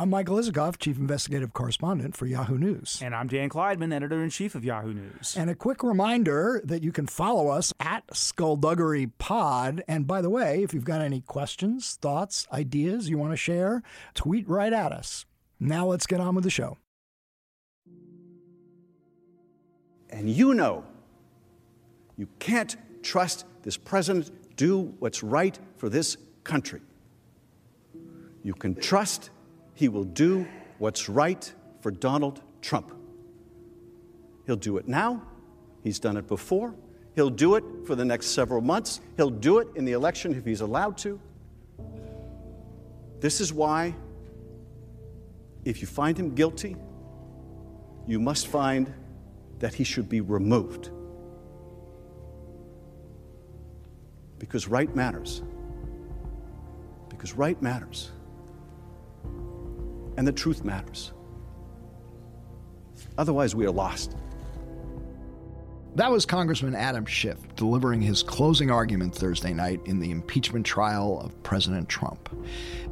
I'm Michael Isikoff, Chief Investigative Correspondent for Yahoo News. And I'm Dan Klaidman, Editor in Chief of Yahoo News. And a quick reminder that you can follow us at Skullduggery Pod. And by the way, if you've got any questions, thoughts, ideas you want to share, tweet right at us. Now let's get on with the show. And you know you can't trust this president do what's right for this country. You can trust he will do what's right for Donald Trump. He'll do it now. He's done it before. He'll do it for the next several months. He'll do it in the election if he's allowed to. This is why, if you find him guilty, you must find that he should be removed. Because right matters. Because right matters and the truth matters. Otherwise, we are lost. That was Congressman Adam Schiff delivering his closing argument Thursday night in the impeachment trial of President Trump.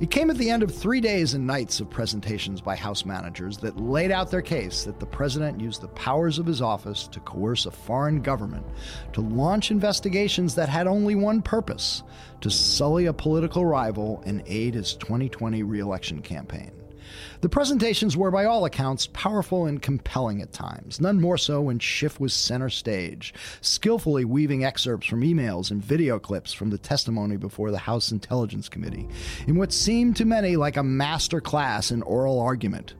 It came at the end of three days and nights of presentations by House managers that laid out their case that the president used the powers of his office to coerce a foreign government to launch investigations that had only one purpose to sully a political rival and aid his 2020 reelection campaign. The presentations were, by all accounts, powerful and compelling at times, none more so when Schiff was center stage, skillfully weaving excerpts from emails and video clips from the testimony before the House Intelligence Committee, in what seemed to many like a master class in oral argument.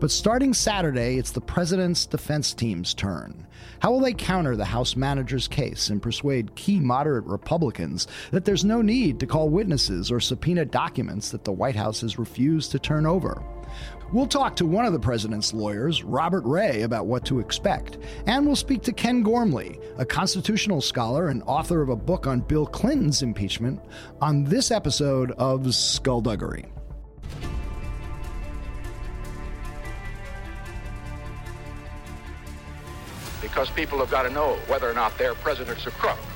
But starting Saturday, it's the president's defense team's turn. How will they counter the House manager's case and persuade key moderate Republicans that there's no need to call witnesses or subpoena documents that the White House has refused to turn over? We'll talk to one of the president's lawyers, Robert Ray, about what to expect. And we'll speak to Ken Gormley, a constitutional scholar and author of a book on Bill Clinton's impeachment, on this episode of Skullduggery. Because people have got to know whether or not their president's a crook.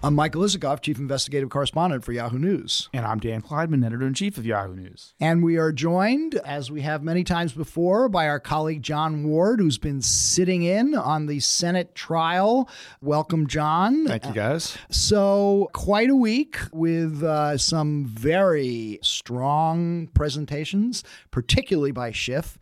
I'm Michael Isikoff, Chief Investigative Correspondent for Yahoo News. And I'm Dan Klaidman, Editor in Chief of Yahoo News. And we are joined, as we have many times before, by our colleague Jon Ward, who's been sitting in on the Senate trial. Welcome, Jon. Thank you, guys. Uh, so, quite a week with uh, some very strong presentations, particularly by Schiff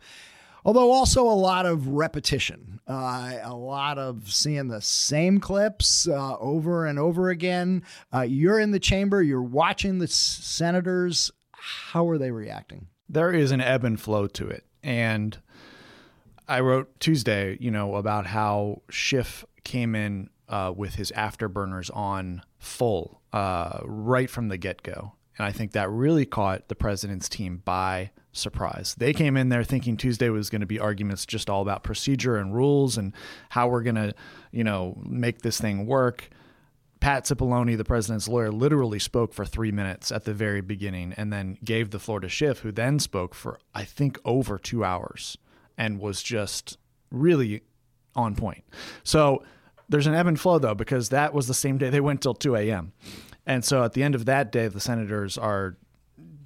although also a lot of repetition, uh, a lot of seeing the same clips uh, over and over again. Uh, you're in the chamber, you're watching the senators. How are they reacting? There is an ebb and flow to it. And I wrote Tuesday, you know, about how Schiff came in uh, with his afterburners on full uh, right from the get go. And I think that really caught the president's team by surprise. They came in there thinking Tuesday was going to be arguments just all about procedure and rules and how we're going to, you know, make this thing work. Pat Cipollone, the president's lawyer, literally spoke for three minutes at the very beginning and then gave the floor to Schiff, who then spoke for, I think, over two hours and was just really on point. So there's an ebb and flow, though, because that was the same day they went till 2 a.m. And so at the end of that day, the senators are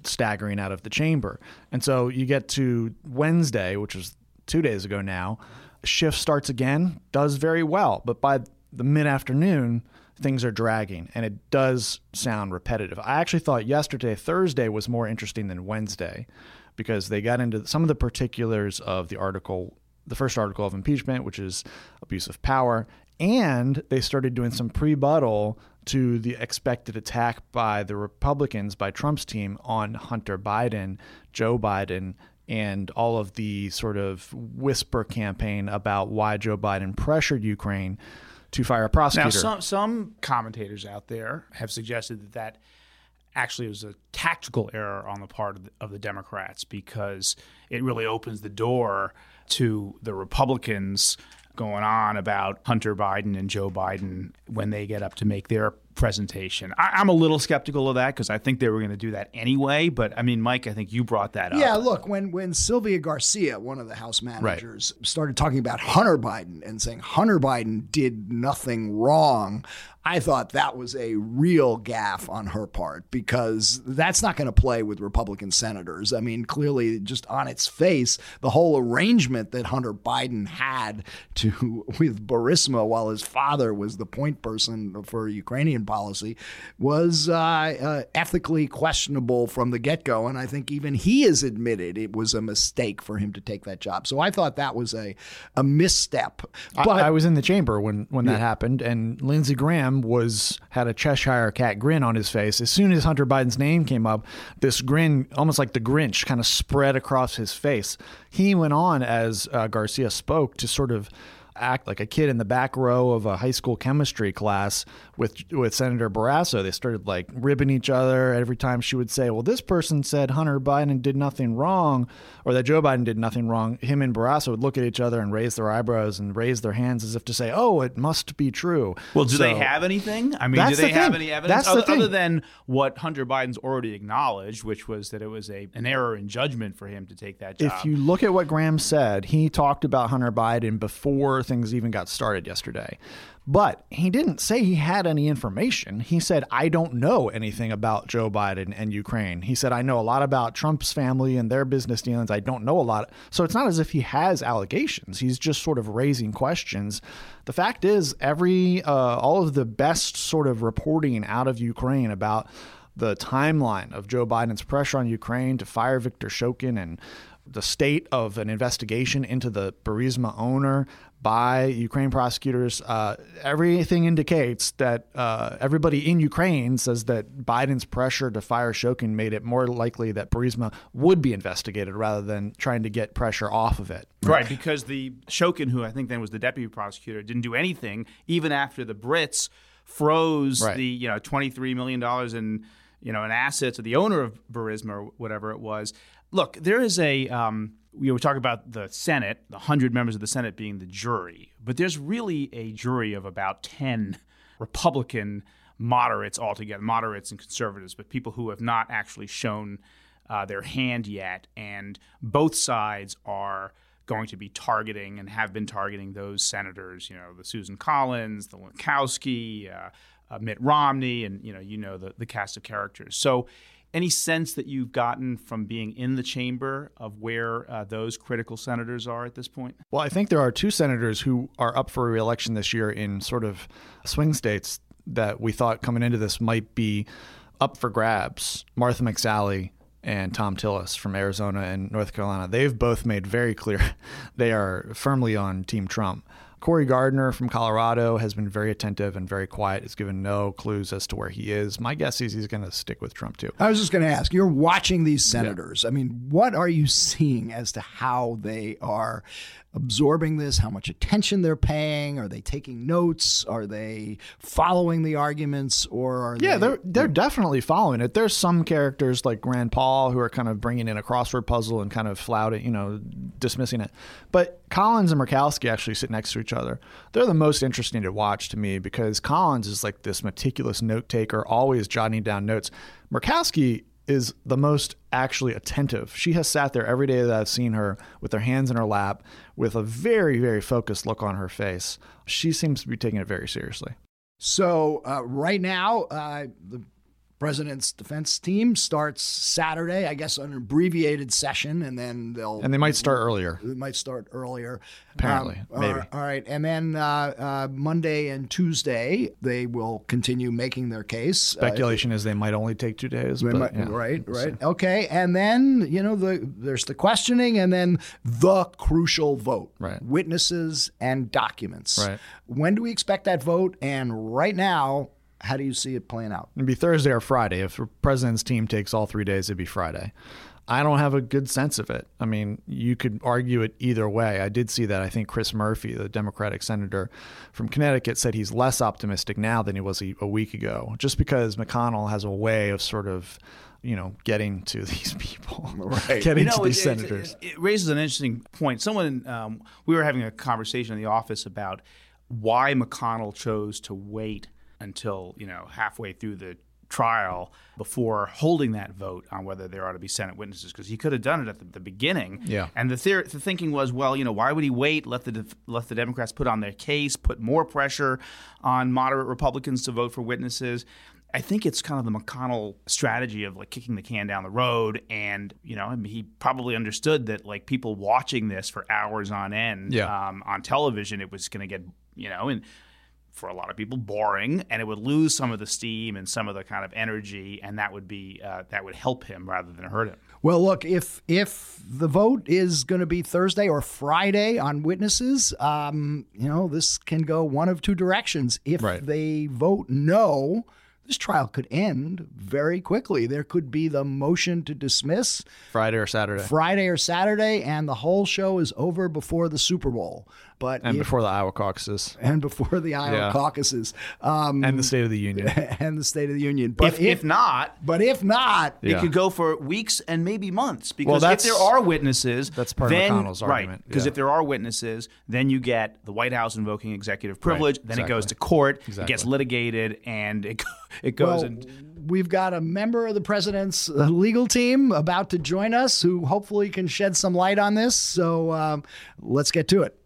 staggering out of the chamber. And so you get to Wednesday, which was two days ago now. Schiff starts again, does very well, but by the mid afternoon, things are dragging and it does sound repetitive. I actually thought yesterday, Thursday, was more interesting than Wednesday because they got into some of the particulars of the article, the first article of impeachment, which is abuse of power, and they started doing some pre-buttal to the expected attack by the Republicans, by Trump's team on Hunter Biden, Joe Biden, and all of the sort of whisper campaign about why Joe Biden pressured Ukraine to fire a prosecutor. Now, some some commentators out there have suggested that that actually was a tactical error on the part of the, of the Democrats because it really opens the door to the Republicans going on about Hunter Biden and Joe Biden when they get up to make their presentation. I, am a little skeptical of that because I think they were going to do that anyway. But I mean, Mike, I think you brought that up. Yeah, look, when when Sylvia Garcia, one of the House managers, right. started talking about Hunter Biden and saying Hunter Biden did nothing wrong, I thought that was a real gaffe on her part because that's not going to play with Republican senators. I mean, clearly, just on its face, the whole arrangement that Hunter Biden had to with Burisma while his father was the point person for Ukrainian policy was uh, uh, ethically questionable from the get go, and I think even he has admitted it was a mistake for him to take that job. So I thought that was a a misstep. But I, I was in the chamber when when that yeah. happened, and Lindsey Graham was had a Cheshire cat grin on his face. As soon as Hunter Biden's name came up, this grin, almost like the Grinch, kind of spread across his face. He went on as uh, Garcia spoke to sort of act like a kid in the back row of a high school chemistry class with with Senator Barrasso. They started like ribbing each other every time she would say, "Well, this person said Hunter Biden did nothing wrong," or that Joe Biden did nothing wrong. Him and Barrasso would look at each other and raise their eyebrows and raise their hands as if to say, "Oh, it must be true." Well, do so, they have anything? I mean, do they the have any evidence other, other, than what Hunter Biden's already acknowledged, which was that it was a an error in judgment for him to take that job? If you look at what Graham said, he talked about Hunter Biden before things even got started yesterday. But he didn't say he had any information. He said, I don't know anything about Joe Biden and Ukraine. He said, I know a lot about Trump's family and their business dealings. I don't know a lot. So it's not as if he has allegations. He's just sort of raising questions. The fact is, every, uh, all of the best sort of reporting out of Ukraine about the timeline of Joe Biden's pressure on Ukraine to fire Viktor Shokin and the state of an investigation into the Burisma owner by Ukraine prosecutors. Uh, everything indicates that uh, everybody in Ukraine says that Biden's pressure to fire Shokin made it more likely that Burisma would be investigated rather than trying to get pressure off of it. Right, because the Shokin, who I think then was the deputy prosecutor, didn't do anything even after the Brits froze right. the you know twenty three million dollars in you know in assets of the owner of Burisma or whatever it was look, there is a. Um, we talk about the Senate, the 100 members of the Senate being the jury, but there's really a jury of about 10 Republican moderates altogether, moderates and conservatives, but people who have not actually shown uh, their hand yet. And both sides are going to be targeting and have been targeting those senators, you know, the Susan Collins, the Murkowski, uh, uh, Mitt Romney, and, you know, you know the, the cast of characters. So any sense that you've gotten from being in the chamber of where uh, those critical senators are at this point? Well, I think there are two senators who are up for reelection this year in sort of swing states that we thought coming into this might be up for grabs Martha McSally and Thom Tillis from Arizona and North Carolina. They've both made very clear they are firmly on Team Trump. Cory Gardner from Colorado has been very attentive and very quiet. Has given no clues as to where he is. My guess is he's going to stick with Trump too. I was just going to ask. You're watching these senators. Yeah. I mean, what are you seeing as to how they are absorbing this, how much attention they're paying. Are they taking notes? Are they following the arguments, or are yeah, they, they're they're definitely following it. There's some characters like Rand Paul who are kind of bringing in a crossword puzzle and kind of flouting, you know, dismissing it. But Collins and Murkowski actually sit next to each other. They're the most interesting to watch to me because Collins is like this meticulous note taker, always jotting down notes. Murkowski is the most actually attentive. She has sat there every day that I've seen her with her hands in her lap with a very, very focused look on her face. She seems to be taking it very seriously. So, uh, right now, uh, the president's defense team starts Saturday, I guess, an abbreviated session, and then they'll and they might start earlier. They might start earlier, apparently, um, maybe. All right, and then uh, uh, Monday and Tuesday they will continue making their case. Uh, Speculation uh, is they might only take two days. But, might, yeah. Right, right, so. okay, and then you know the there's the questioning, and then the crucial vote. Right, witnesses and documents. Right. When do we expect that vote? And right now how do you see it playing out? It'd be Thursday or Friday. If the president's team takes all three days, it'd be Friday. I don't have a good sense of it. I mean, you could argue it either way. I did see that. I think Chris Murphy, the Democratic senator from Connecticut, said he's less optimistic now than he was a, a week ago, just because McConnell has a way of sort of you know, getting to these people, right? Getting you know, to these it, senators. It, it, raises an interesting point. Someone, um, we were having a conversation in the office about why McConnell chose to wait until you know halfway through the trial before holding that vote on whether there ought to be Senate witnesses because he could have done it at the, the beginning. Yeah. And the, the thinking was, well, you know, why would he wait? Let the let the Democrats put on their case, put more pressure on moderate Republicans to vote for witnesses. I think it's kind of the McConnell strategy of like kicking the can down the road, and you know he probably understood that like people watching this for hours on end yeah. um, on television, it was going to get you know and for a lot of people boring and it would lose some of the steam and some of the kind of energy and that would be uh, that would help him rather than hurt him well look if if the vote is going to be thursday or friday on witnesses um, you know this can go one of two directions if right. they vote no this trial could end very quickly. There could be the motion to dismiss Friday or Saturday. Friday or Saturday, and the whole show is over before the Super Bowl. But and if, before the Iowa caucuses, and before the Iowa yeah. caucuses, um, and the State of the Union, and the State of the Union. But if, if, if not, but if not, yeah. it could go for weeks and maybe months. Because well, if there are witnesses, that's part then, of McConnell's right, argument. Because yeah. if there are witnesses, then you get the White House invoking executive privilege. Right. Then exactly. it goes to court, exactly. it gets litigated, and it it goes. Well, and, we've got a member of the president's legal team about to join us who hopefully can shed some light on this. So um, let's get to it.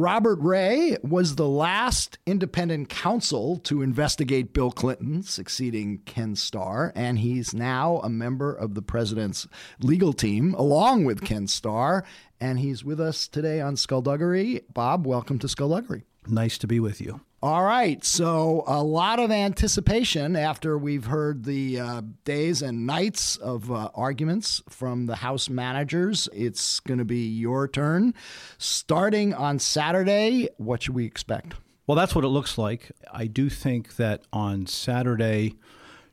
Robert Ray was the last independent counsel to investigate Bill Clinton, succeeding Ken Starr, and he's now a member of the president's legal team, along with Ken Starr. And he's with us today on Skullduggery. Bob, welcome to Skullduggery. Nice to be with you. All right. So, a lot of anticipation after we've heard the uh, days and nights of uh, arguments from the House managers. It's going to be your turn. Starting on Saturday, what should we expect? Well, that's what it looks like. I do think that on Saturday,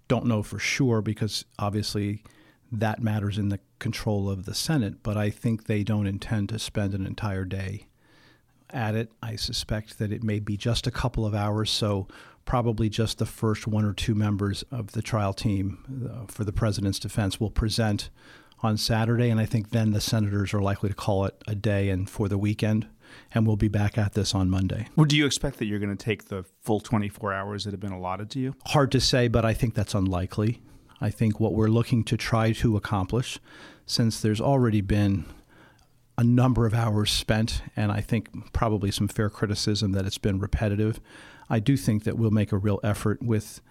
don't know for sure because obviously that matters in the control of the Senate, but I think they don't intend to spend an entire day at it. I suspect that it may be just a couple of hours, so probably just the first one or two members of the trial team uh, for the president's defense will present on Saturday, and I think then the senators are likely to call it a day and for the weekend, and we'll be back at this on Monday. Well, do you expect that you're going to take the full 24 hours that have been allotted to you? Hard to say, but I think that's unlikely. I think what we're looking to try to accomplish, since there's already been a number of hours spent, and I think probably some fair criticism that it's been repetitive. I do think that we'll make a real effort with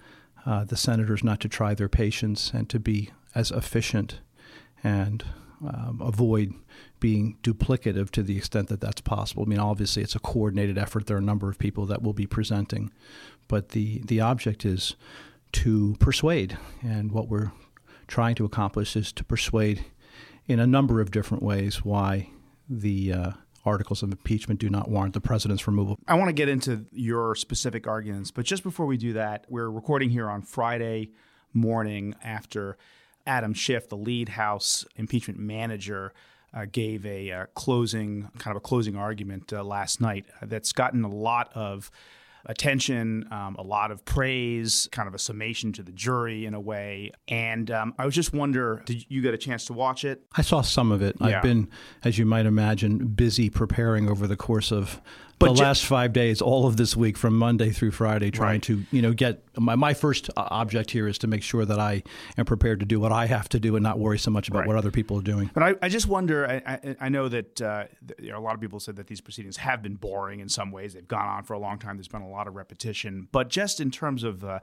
uh, the senators not to try their patience and to be as efficient and um, avoid being duplicative to the extent that that's possible. I mean, obviously, it's a coordinated effort. There are a number of people that will be presenting, but the the object is to persuade, and what we're trying to accomplish is to persuade in a number of different ways why the uh, articles of impeachment do not warrant the president's removal. I want to get into your specific arguments, but just before we do that, we're recording here on Friday morning after Adam Schiff, the lead House impeachment manager, uh, gave a uh, closing kind of a closing argument uh, last night that's gotten a lot of attention, um, a lot of praise, kind of a summation to the jury in a way. And um, I was just wonder, did you get a chance to watch it? I saw some of it. Yeah. I've been, as you might imagine, busy preparing over the course of But the ju- last five days, all of this week, from Monday through Friday, trying Right. to you know get my my first object here is to make sure that I am prepared to do what I have to do and not worry so much about Right. what other people are doing. But I, I just wonder. I, I, I know that uh, th- you know, a lot of people said that these proceedings have been boring in some ways. They've gone on for a long time. There's been a lot of repetition. But just in terms of uh,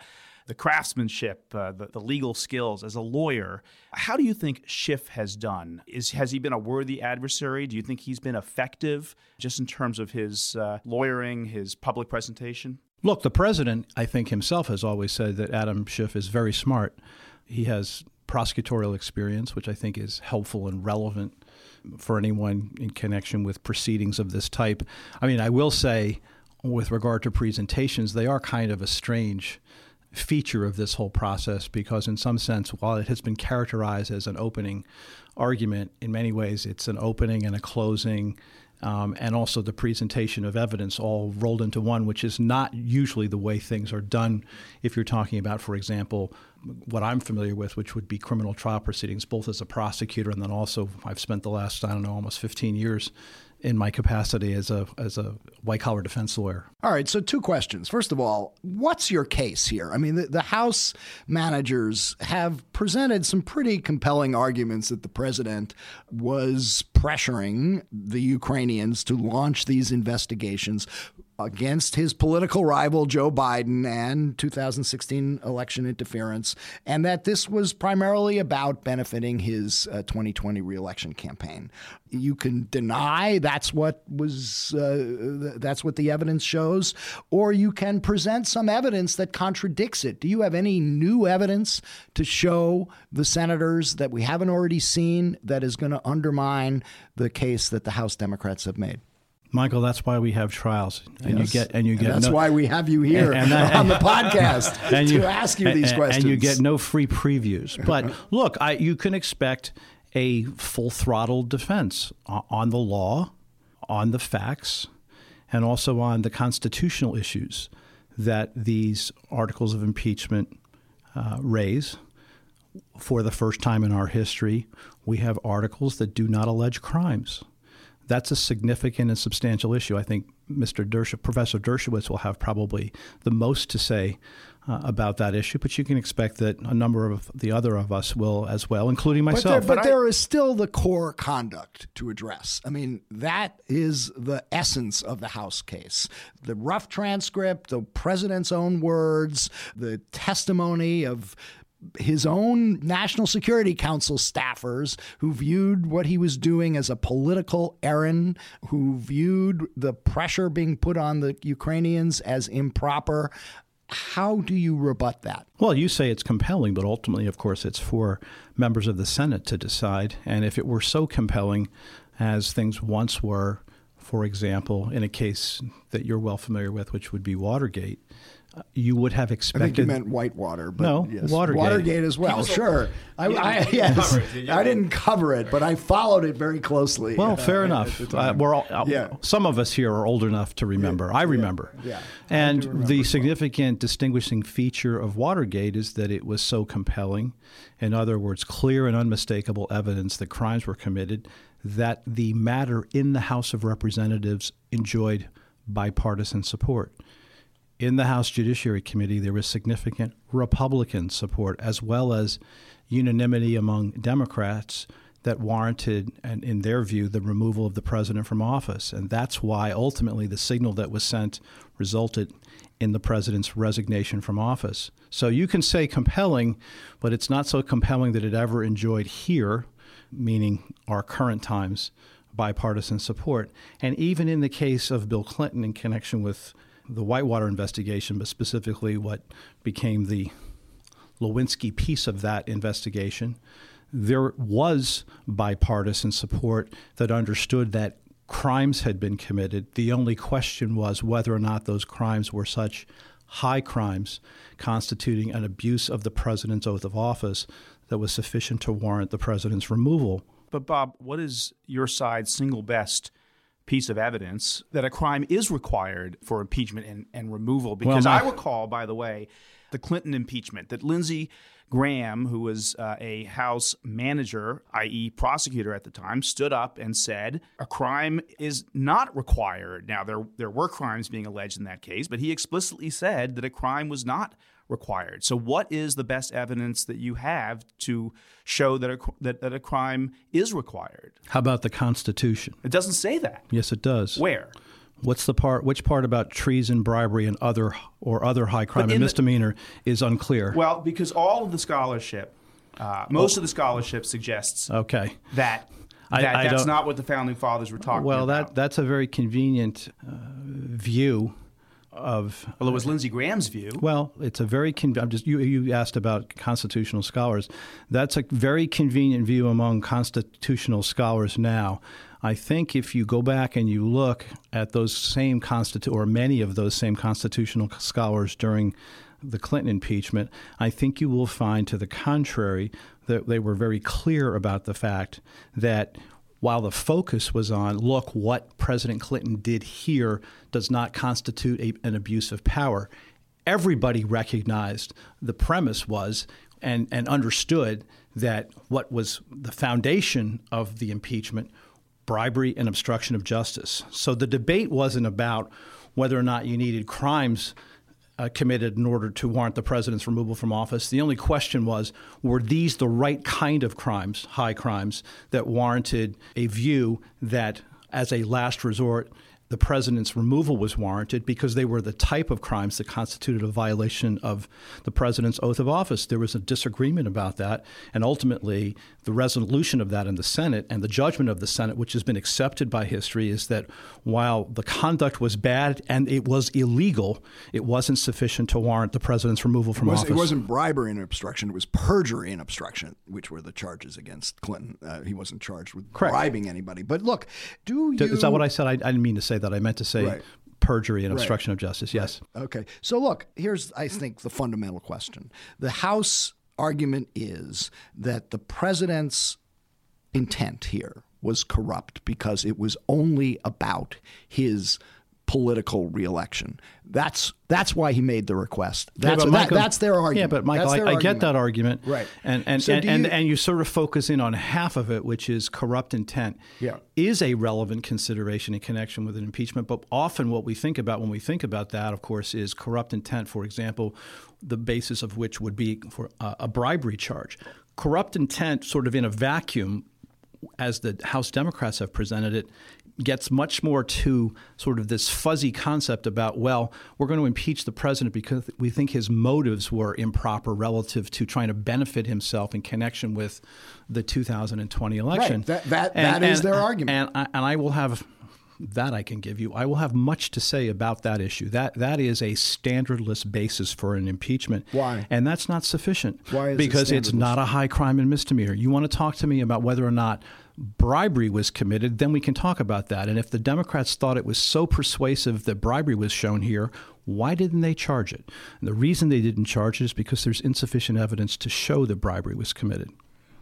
the craftsmanship, uh, the, the legal skills as a lawyer, how do you think Schiff has done? Is has he been a worthy adversary? Do you think he's been effective just in terms of his uh, lawyering, his public presentation? Look, the president, I think himself has always said that Adam Schiff is very smart. He has prosecutorial experience, which I think is helpful and relevant for anyone in connection with proceedings of this type. I mean, I will say with regard to presentations, they are kind of a strange feature of this whole process because, in some sense, while it has been characterized as an opening argument, in many ways it's an opening and a closing. Um, and also the presentation of evidence all rolled into one, which is not usually the way things are done if you're talking about, for example, what I'm familiar with, which would be criminal trial proceedings, both as a prosecutor and then also I've spent the last, I don't know, almost 15 years in my capacity as a as a white collar defense lawyer. All right, so two questions. First of all, what's your case here? I mean, the, the, House managers have presented some pretty compelling arguments that the president was pressuring the Ukrainians to launch these investigations against his political rival Joe Biden and 2016 election interference, and that this was primarily about benefiting his uh, 2020 reelection campaign. You can deny that's what was uh, that's what the evidence shows, or you can present some evidence that contradicts it. Do you have any new evidence to show the senators that we haven't already seen that is going to undermine the case that the House Democrats have made? Michael, that's why we have trials, and yes. you get and you get. And that's no, why we have you here and, and that, on the podcast and to you, ask you these questions. And you get no free previews. But look, I, you can expect a full throttle defense on the law, on the facts, and also on the constitutional issues that these articles of impeachment uh, raise. For the first time in our history, we have articles that do not allege crimes that's a significant and substantial issue. I think Mr. Dersh- Professor Dershowitz will have probably the most to say uh, about that issue, but you can expect that a number of the other of us will as well, including myself. But there, but but there I, is still the core conduct to address. I mean, that is the essence of the House case. The rough transcript, the president's own words, the testimony of his own National Security Council staffers who viewed what he was doing as a political errand, who viewed the pressure being put on the Ukrainians as improper. How do you rebut that? Well, you say it's compelling, but ultimately, of course, it's for members of the Senate to decide. And if it were so compelling as things once were, for example, in a case that you're well familiar with, which would be Watergate, you would have expected. I think you meant Whitewater, but no, yes. Watergate. Watergate as well. Sure, I, I, yes, it, I didn't cover it, but I followed it very closely. Well, uh, fair enough. Uh, we're all, uh, yeah. Some of us here are old enough to remember. Yeah. I remember. Yeah. yeah. And remember the significant distinguishing feature of Watergate is that it was so compelling. In other words, clear and unmistakable evidence that crimes were committed. That the matter in the House of Representatives enjoyed bipartisan support in the House Judiciary Committee, there was significant Republican support as well as unanimity among Democrats that warranted, and in their view, the removal of the president from office. And that's why ultimately the signal that was sent resulted in the president's resignation from office. So you can say compelling, but it's not so compelling that it ever enjoyed here, meaning our current times, bipartisan support. And even in the case of Bill Clinton in connection with the Whitewater investigation, but specifically what became the Lewinsky piece of that investigation, there was bipartisan support that understood that crimes had been committed. The only question was whether or not those crimes were such high crimes constituting an abuse of the president's oath of office that was sufficient to warrant the president's removal. But, Bob, what is your side's single best piece of evidence that a crime is required for impeachment and, and removal. Because well, I recall, by the way, the Clinton impeachment that Lindsey Graham, who was uh, a House manager, i.e., prosecutor at the time, stood up and said a crime is not required. Now, there, there were crimes being alleged in that case, but he explicitly said that a crime was not required. So, what is the best evidence that you have to show that a, that, that a crime is required? How about the Constitution? It doesn't say that. Yes, it does. Where? What's the part? Which part about treason, bribery, and other or other high crime and misdemeanor the, is unclear? Well, because all of the scholarship, uh, most oh. of the scholarship suggests okay that that, I, I that's not what the founding fathers were talking well, about. Well, that that's a very convenient uh, view of well, it was Lindsey Graham's view. Well, it's a very con- I'm just you you asked about constitutional scholars. That's a very convenient view among constitutional scholars now. I think if you go back and you look at those same constitu- or many of those same constitutional scholars during the Clinton impeachment, I think you will find to the contrary that they were very clear about the fact that while the focus was on, look, what President Clinton did here does not constitute a, an abuse of power, everybody recognized the premise was and, and understood that what was the foundation of the impeachment bribery and obstruction of justice. So the debate wasn't about whether or not you needed crimes uh, committed in order to warrant the president's removal from office. The only question was were these the right kind of crimes, high crimes, that warranted a view that, as a last resort, the president's removal was warranted because they were the type of crimes that constituted a violation of the president's oath of office. There was a disagreement about that, and ultimately, the resolution of that in the Senate and the judgment of the Senate, which has been accepted by history, is that while the conduct was bad and it was illegal, it wasn't sufficient to warrant the president's removal from it was, office. It wasn't bribery and obstruction; it was perjury and obstruction, which were the charges against Clinton. Uh, he wasn't charged with Correct. bribing anybody. But look, do you? Is that what I said? I, I didn't mean to say that. I meant to say Right. perjury and Right. obstruction of justice. Yes. Okay. So look, here's I think the fundamental question. The House argument is that the president's intent here was corrupt because it was only about his political reelection. That's that's why he made the request. Yeah, That's that- that's their argument. Yeah, but Michael, I, I get that argument. Right. And and, So and, do and, you- and you sort of focus in on half of it, which is corrupt intent. Yeah. Is a relevant consideration in connection with an impeachment. But often what we think about when we think about that, of course, is corrupt intent, for example, the basis of which would be for a bribery charge. Corrupt intent, sort of in a vacuum, as the House Democrats have presented it, gets much more to sort of this fuzzy concept about, well, we're going to impeach the president because we think his motives were improper relative to trying to benefit himself in connection with the 2020 election. Right. That- that- that is their argument. And I, and I will have that I can give you. I will have much to say about that issue. That that is a standardless basis for an impeachment. Why? And that's not sufficient. Why is it because it's not a high crime and misdemeanor. You want to talk to me about whether or not bribery was committed, then we can talk about that. And if the Democrats thought it was so persuasive that bribery was shown here, why didn't they charge it? And the reason they didn't charge it is because there's insufficient evidence to show that bribery was committed.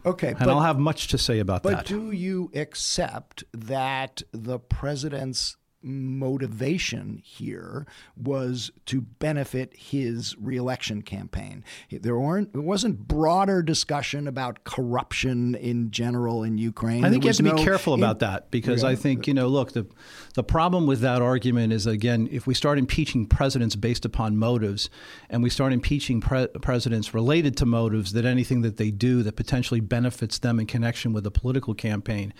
Okay, And but- I'll have much to say about But that. But do you accept that the president's motivation here was to benefit his reelection campaign? There weren't it wasn't broader discussion about corruption in general in Ukraine. I think There you have to was be no careful in- about that because I think you know, look, the the problem with that argument is again, if we start impeaching presidents based upon motives, and we start impeaching pre- presidents related to motives, that anything that they do that potentially benefits them in connection with a political campaign,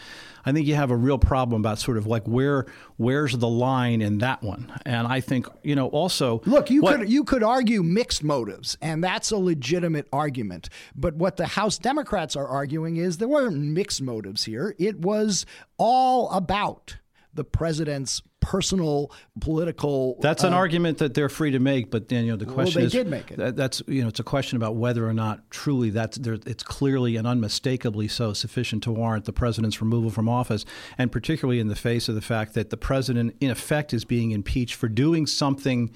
I think you have a real problem about sort of like where where's the line in that one. And I think you know also Look, you what- could you could argue mixed motives, and that's a legitimate argument. But what the House Democrats are arguing is there weren't mixed motives here. It was all about the president's personal political. That's an uh, argument that they're free to make, but Daniel, you know the Well, question they is did make it. that- that's you know it's a question about whether or not truly that's there, it's clearly and unmistakably so sufficient to warrant the president's removal from office, and particularly in the face of the fact that the president in effect is being impeached for doing something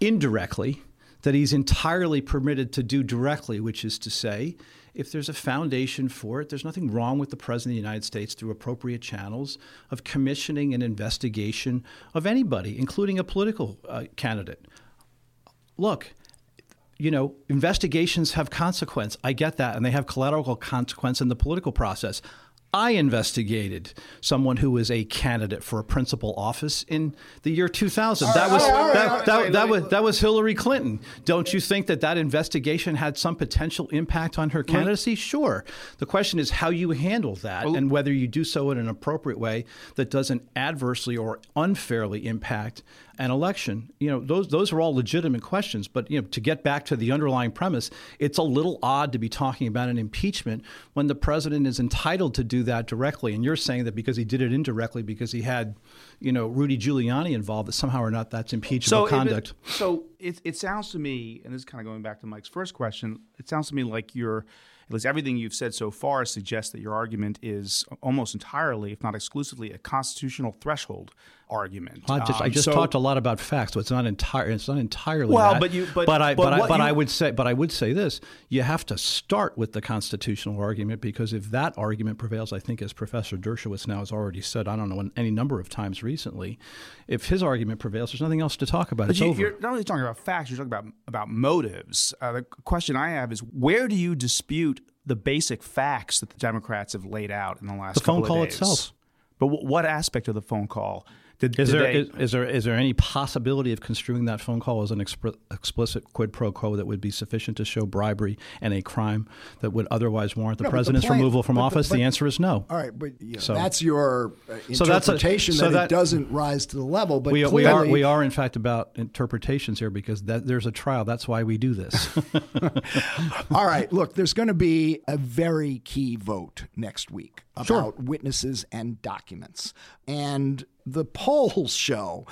indirectly that he's entirely permitted to do directly, which is to say. If there's a foundation for it, there's nothing wrong with the President of the United States through appropriate channels of commissioning an investigation of anybody, including a political uh, candidate. Look, you know, investigations have consequence. I get that, and they have collateral consequence in the political process. I investigated someone who was a candidate for a principal office in the year 2000. that was that, that, that was that was Hillary Clinton. Don't you think that that investigation had some potential impact on her candidacy? Sure. The question is how you handle that and whether you do so in an appropriate way that doesn't adversely or unfairly impact an election. You know, those those are all legitimate questions. But you know, to get back to the underlying premise, it's a little odd to be talking about an impeachment when the president is entitled to do that directly. And you're saying that because he did it indirectly, because he had, you know, Rudy Giuliani involved, that somehow or not that's impeachable so conduct. It, so it, it sounds to me, and this is kind of going back to Mike's first question, it sounds to me like you're at least everything you've said so far suggests that your argument is almost entirely, if not exclusively, a constitutional threshold argument. I just, um, I just so, talked a lot about facts, so it's not entire. It's not entirely. Well, that. but you, but, but I, but, but, I, but you, I would say, but I would say this: you have to start with the constitutional argument because if that argument prevails, I think, as Professor Dershowitz now has already said, I don't know any number of times recently, if his argument prevails, there's nothing else to talk about. But it's you, over. You're not only talking about facts; you're talking about about motives. Uh, the question I have is, where do you dispute the basic facts that the Democrats have laid out in the last the phone call itself. But w- what aspect of the phone call did, is, did there, they, is, is, there is there any possibility of construing that phone call as an exp- explicit quid pro quo that would be sufficient to show bribery and a crime that would otherwise warrant the no, president's the removal from office? The, but, the answer is no. All right, but you know, so, that's your uh, interpretation so that's a, so that, that, it doesn't rise to the level. But we, clearly, we are we are in fact about interpretations here because that, there's a trial. That's why we do this. All right, look, there's going to be a very key vote next week about sure. witnesses and documents, and the polls show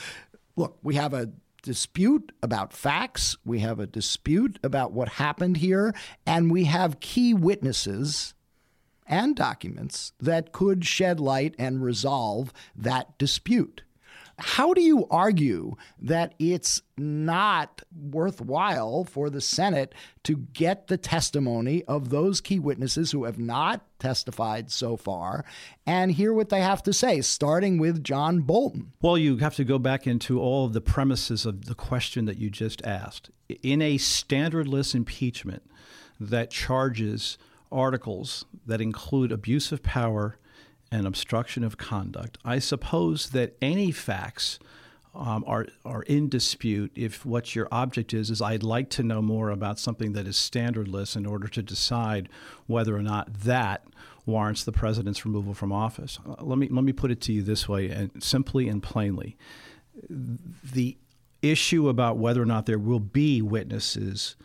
look, we have a dispute about facts, we have a dispute about what happened here, and we have key witnesses and documents that could shed light and resolve that dispute. How do you argue that it's not worthwhile for the Senate to get the testimony of those key witnesses who have not testified so far and hear what they have to say, starting with John Bolton? Well, you have to go back into all of the premises of the question that you just asked. In a standardless impeachment that charges articles that include abuse of power and obstruction of conduct. I suppose that any facts um, are are in dispute if what your object is is I'd like to know more about something that is standardless in order to decide whether or not that warrants the president's removal from office. Uh, let me let me put it to you this way, and simply and plainly, the issue about whether or not there will be witnesses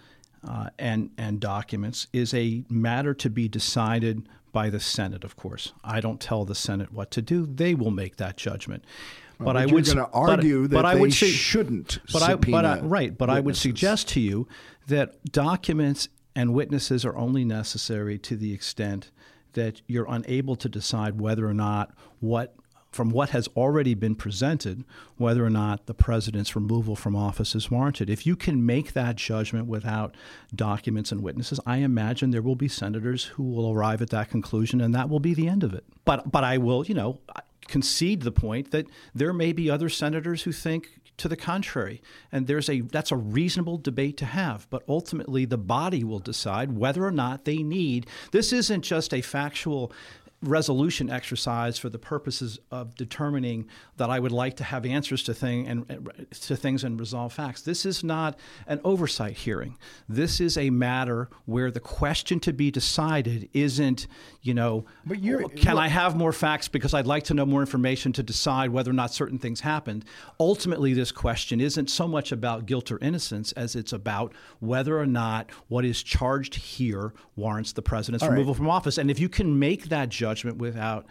uh, and and documents is a matter to be decided by the Senate, of course. I don't tell the Senate what to do; they will make that judgment. Well, but, but, I would going to argue but, that but I would say, shouldn't. But I, but I, right. But witnesses. I would suggest to you that documents and witnesses are only necessary to the extent that you're unable to decide whether or not what from what has already been presented whether or not the president's removal from office is warranted. If you can make that judgment without documents and witnesses, I imagine there will be senators who will arrive at that conclusion and that will be the end of it. But but I will, you know, concede the point that there may be other senators who think to the contrary and there's a that's a reasonable debate to have but ultimately the body will decide whether or not they need this isn't just a factual resolution exercise for the purposes of determining that I would like to have answers to thing and to things and resolve facts. This is not an oversight hearing. This is a matter where the question to be decided isn't, you know, but you're, oh, can I have more facts because I'd like to know more information to decide whether or not certain things happened. Ultimately, this question isn't so much about guilt or innocence as it's about whether or not what is charged here warrants the president's All removal right. from office. And if you can make that judgment judgment without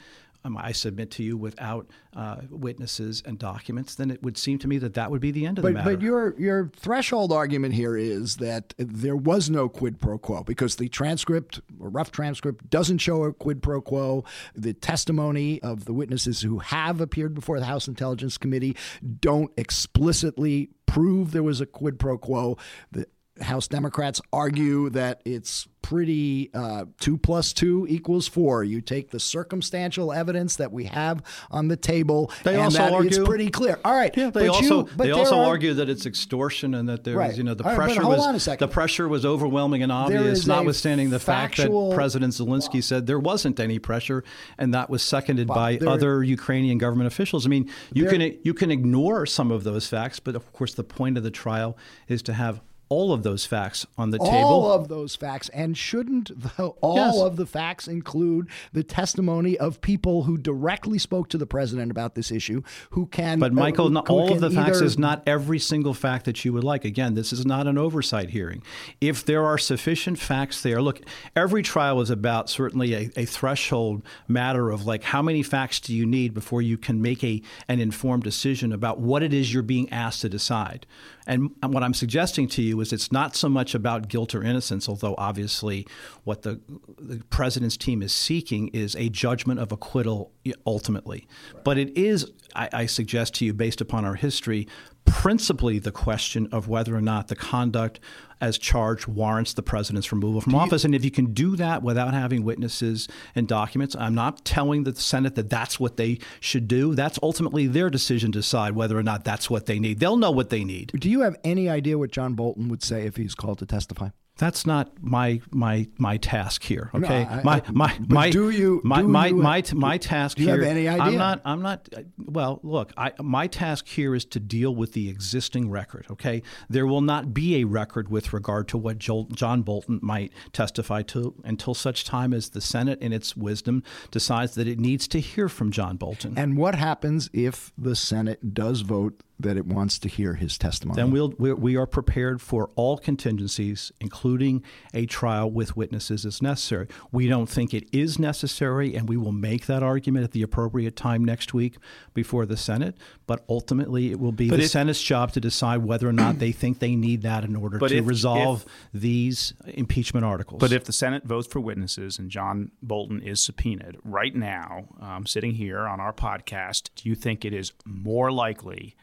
um, I submit to you without uh, witnesses and documents, then it would seem to me that that would be the end of but, the matter. But your your threshold argument here is that there was no quid pro quo because the transcript, or rough transcript, doesn't show a quid pro quo. The testimony of the witnesses who have appeared before the House Intelligence Committee don't explicitly prove there was a quid pro quo. The House Democrats argue that it's pretty uh, two plus two equals four. You take the circumstantial evidence that we have on the table, they and also that argue, it's pretty clear. All right, yeah, they also you, they also are, argue that it's extortion and that there right. you know the right, pressure was the pressure was overwhelming and obvious, notwithstanding the fact that President Zelensky said there wasn't any pressure, and that was seconded by there, other Ukrainian government officials. I mean, you there, can you can ignore some of those facts, but of course the point of the trial is to have all of those facts on the all table. All of those facts. And shouldn't the, all yes. of the facts include the testimony of people who directly spoke to the president about this issue, who can. But, Michael, uh, not all of the either... facts is not every single fact that you would like. Again, this is not an oversight hearing. If there are sufficient facts there, look, every trial is about certainly a, a threshold matter of like how many facts do you need before you can make a an informed decision about what it is you're being asked to decide. And what I'm suggesting to you is it's not so much about guilt or innocence, although obviously what the, the president's team is seeking is a judgment of acquittal ultimately. Right. But it is, I, I suggest to you, based upon our history, principally the question of whether or not the conduct as charged warrants the president's removal from office. and if you can do that without having witnesses and documents, I'm not telling the Senate that that's what they should do. That's ultimately their decision to decide whether or not that's what they need. They'll know what they need. Do you have any idea what John Bolton would say if he's called to testify? That's not my my my task here. Okay, no, I, my my my. Do you? My do my, you, my my task do you here. have any idea? I'm not. I'm not. Well, look. I, my task here is to deal with the existing record. Okay, there will not be a record with regard to what Joel, John Bolton might testify to until such time as the Senate, in its wisdom, decides that it needs to hear from John Bolton. And what happens if the Senate does vote that it wants to hear his testimony. Then we'll, we are prepared for all contingencies, including a trial with witnesses as necessary. We don't think it is necessary, and we will make that argument at the appropriate time next week before the Senate. But ultimately, it will be but the if, Senate's job to decide whether or not they think they need that in order to if, resolve if, these impeachment articles. But if the Senate votes for witnesses and John Bolton is subpoenaed right now, um, sitting here on our podcast, do you think it is more likely?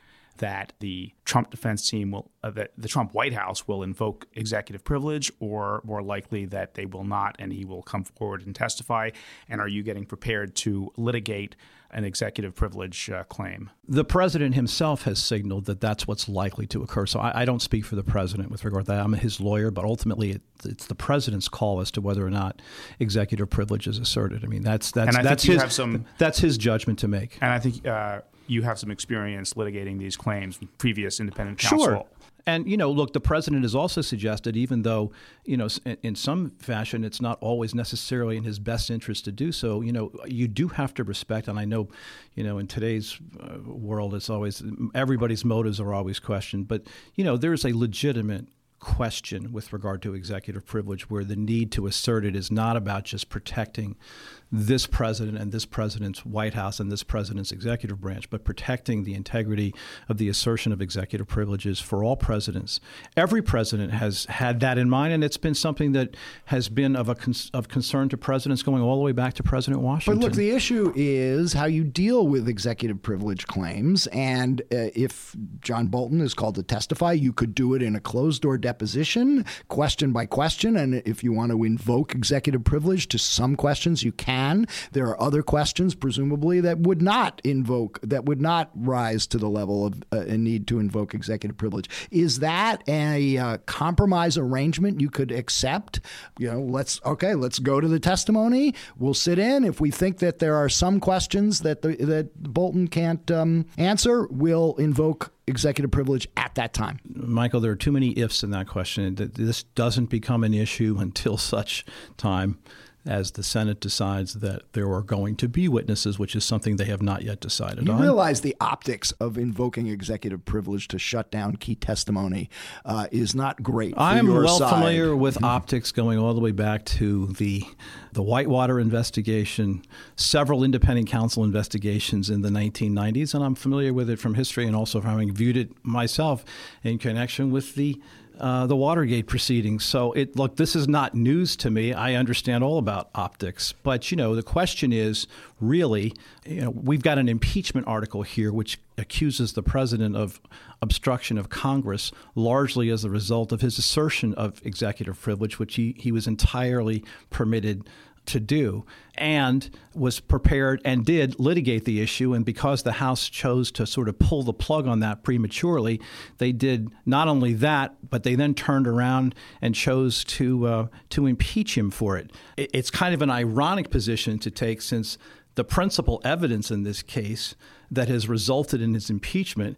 That the Trump defense team will, uh, that the Trump White House will invoke executive privilege, or more likely that they will not, and he will come forward and testify? And are you getting prepared to litigate an executive privilege uh, claim? The president himself has signaled that that's what's likely to occur. So I, I, don't speak for the president with regard to that. I'm his lawyer, but ultimately it, it's the president's call as to whether or not executive privilege is asserted. I mean, that's that's that's his some, that's his judgment to make. And I think. Uh, you have some experience litigating these claims from previous independent counsel. Sure. And you know, look, the president has also suggested, even though you know, in some fashion, it's not always necessarily in his best interest to do so. You know, you do have to respect, and I know, you know, in today's uh, world, it's always everybody's motives are always questioned. But you know, there's a legitimate question with regard to executive privilege where the need to assert it is not about just protecting this president and this president's White House and this president's executive branch, but protecting the integrity of the assertion of executive privileges for all presidents. Every president has had that in mind, and it's been something that has been of a of concern to presidents going all the way back to President Washington. But look, the issue is how you deal with executive privilege claims, and uh, if John Bolton is called to testify, you could do it in a closed door deposition, question by question, and if you want to invoke executive privilege to some questions, you can can. There are other questions, presumably, that would not invoke, that would not rise to the level of uh, a need to invoke executive privilege. Is that a uh, compromise arrangement you could accept? You know, let's, okay, let's go to the testimony. We'll sit in. If we think that there are some questions that, the, that Bolton can't um, answer, we'll invoke executive privilege at that time? Michael, there are too many ifs in that question. This doesn't become an issue until such time as the Senate decides that there are going to be witnesses, which is something they have not yet decided you on. You realize the optics of invoking executive privilege to shut down key testimony uh, is not great. I'm well side. familiar with mm-hmm. optics going all the way back to the the Whitewater investigation, several independent counsel investigations in the 1990s, and I'm familiar with it from history and also from having viewed it myself in connection with the uh, the Watergate proceedings. So it look, this is not news to me. I understand all about optics, but you know, the question is really, you know, we've got an impeachment article here which accuses the president of obstruction of Congress, largely as a result of his assertion of executive privilege, which he, he was entirely permitted to do and was prepared and did litigate the issue. And because the House chose to sort of pull the plug on that prematurely, they did not only that, but they then turned around and chose to uh, to impeach him for it. It's kind of an ironic position to take since the principal evidence in this case that has resulted in his impeachment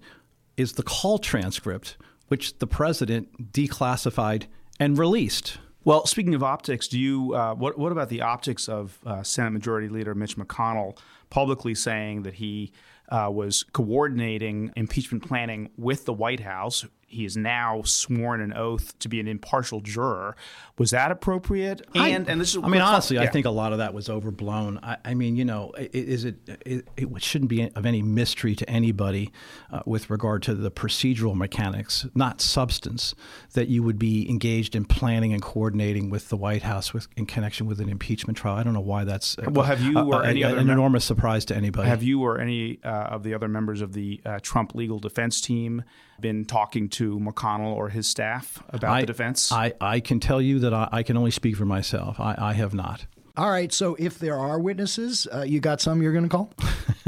is the call transcript which the president declassified and released. Well, speaking of optics, do you uh, what what about the optics of uh, Senate Majority Leader Mitch McConnell publicly saying that he uh, was coordinating impeachment planning with the White House, he is now sworn an oath to be an impartial juror. Was that appropriate? And I, and this is I mean, honestly, yeah. I think a lot of that was overblown. I, I mean, you know, is it, it, it shouldn't be of any mystery to anybody uh, with regard to the procedural mechanics, not substance, that you would be engaged in planning and coordinating with the White House with in connection with an impeachment trial. I don't know why that's well. Have you or any other an mem- enormous surprise to anybody? Have you or any uh, of the other members of the uh, Trump legal defense team been talking to McConnell or his staff about I, the defense? I, I can tell you that I, I can only speak for myself. I, I have not. All right. So if there are witnesses, uh, you got some you're going to call?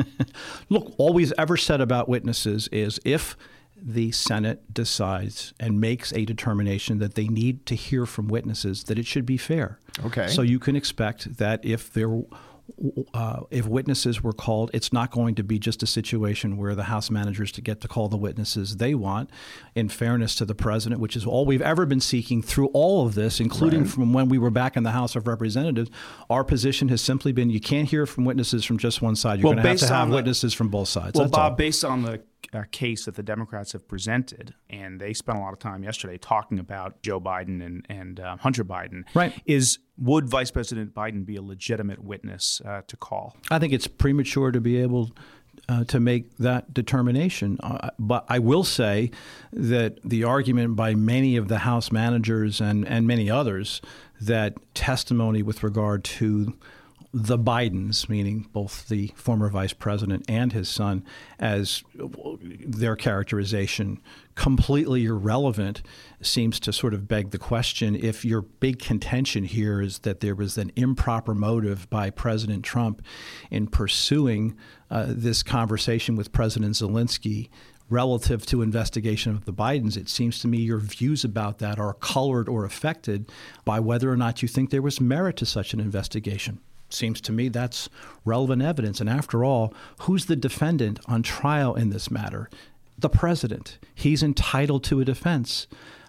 Look, all we've ever said about witnesses is if the Senate decides and makes a determination that they need to hear from witnesses, that it should be fair. Okay. So you can expect that if there uh, if witnesses were called, it's not going to be just a situation where the House managers to get to call the witnesses they want. In fairness to the president, which is all we've ever been seeking through all of this, including right. from when we were back in the House of Representatives, our position has simply been you can't hear from witnesses from just one side. You're well, going to have to have the, witnesses from both sides. Well, That's Bob, all. based on the uh, case that the Democrats have presented, and they spent a lot of time yesterday talking about Joe Biden and, and uh, Hunter Biden. Right. Is would Vice President Biden be a legitimate witness uh, to call? I think it's premature to be able uh, to make that determination. Uh, but I will say that the argument by many of the House managers and, and many others that testimony with regard to the Bidens, meaning both the former vice president and his son, as their characterization completely irrelevant seems to sort of beg the question if your big contention here is that there was an improper motive by President Trump in pursuing uh, this conversation with President Zelensky relative to investigation of the Bidens, it seems to me your views about that are colored or affected by whether or not you think there was merit to such an investigation seems to me that's relevant evidence. And after all, who's the defendant on trial in this matter? The president. He's entitled to a defense.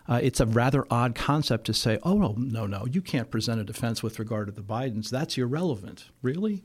Uh, it's a rather odd concept to say, oh, no, no, no, you can't present a defense with regard to the Bidens. That's irrelevant. Really?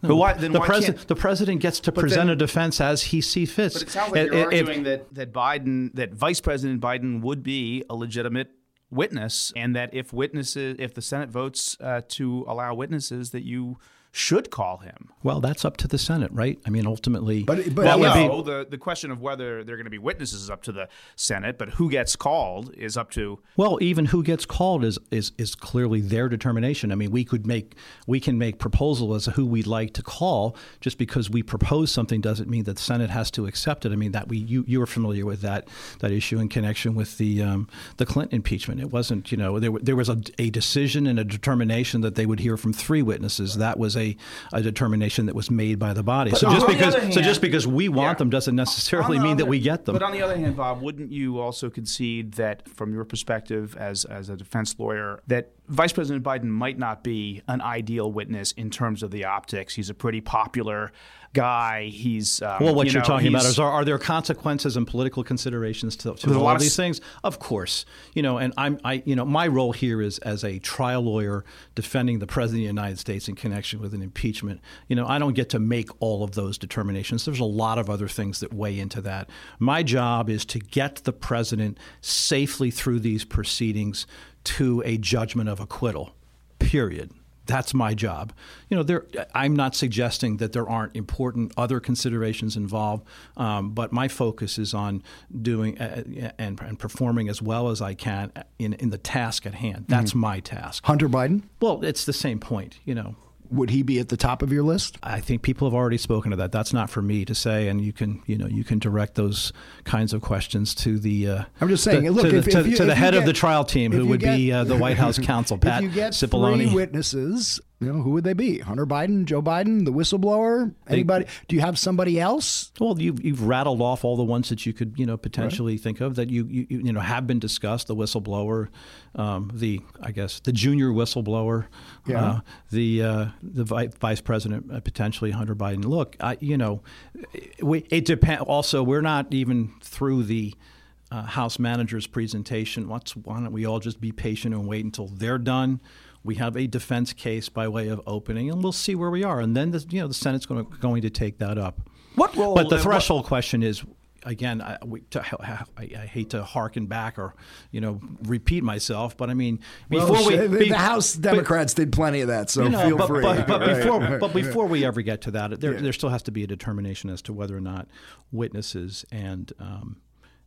No. But why, then the, why president, the president gets to present then, a defense as he sees fit. But it sounds like you're it, arguing it, that, that Biden, that Vice President Biden would be a legitimate witness, and that if witnesses, if the Senate votes uh, to allow witnesses, that you should call him. Well, that's up to the Senate, right? I mean, ultimately, but, but well, no, be, the the question of whether they're going to be witnesses is up to the Senate, but who gets called is up to. Well, even who gets called is is is clearly their determination. I mean, we could make we can make proposal as to who we'd like to call. Just because we propose something doesn't mean that the Senate has to accept it. I mean, that we you you are familiar with that that issue in connection with the um, the Clinton impeachment. It wasn't you know there there was a, a decision and a determination that they would hear from three witnesses. That was a a, a determination that was made by the body. But so just because hand, so just because we want yeah. them doesn't necessarily mean other, that we get them. But on the other hand, Bob, wouldn't you also concede that from your perspective as as a defense lawyer that Vice President Biden might not be an ideal witness in terms of the optics. He's a pretty popular guy. He's um, well. What you are talking about is are, are, there consequences and political considerations to, to all of these things? Of course, you know. And I'm, I, you know, my role here is as a trial lawyer defending the president of the United States in connection with an impeachment. You know, I don't get to make all of those determinations. There's a lot of other things that weigh into that. My job is to get the president safely through these proceedings to a judgment of acquittal. Period. That's my job. You know, there. I'm not suggesting that there aren't important other considerations involved, um, but my focus is on doing uh, and, and, performing as well as I can in in the task at hand. That's mm-hmm. my task. Hunter Biden. Well, it's the same point. You know, would he be at the top of your list? I think people have already spoken to that. That's not for me to say, and you can you know you can direct those kinds of questions to the. Uh, I'm just saying, the, look, to, if, the, if you, to the head get, of the trial team, who would get, be uh, the White House counsel, Pat if you get Cipollone. Three witnesses you know, who would they be? Hunter Biden, Joe Biden, the whistleblower, anybody? They, do you have somebody else? Well, you've, you've rattled off all the ones that you could, you know, potentially right. think of that you, you, you know have been discussed. The whistleblower, um, the I guess the junior whistleblower, yeah. uh, the uh, the vice president uh, potentially Hunter Biden. Look, I, you know, we, it depends. Also, we're not even through the uh, House manager's presentation. What's, why don't we all just be patient and wait until they're done? We have a defense case by way of opening, and we'll see where we are. And then the, you know the Senate's going to, going to take that up. What role? But the threshold what, question is again, I, we, to, I, I, hate to harken back or you know repeat myself, but I mean before well, we the, be, the House Democrats but, did plenty of that, so you know, feel but, free. But, but right, before, right, but before we ever get to that, there, yeah. there still has to be a determination as to whether or not witnesses and um,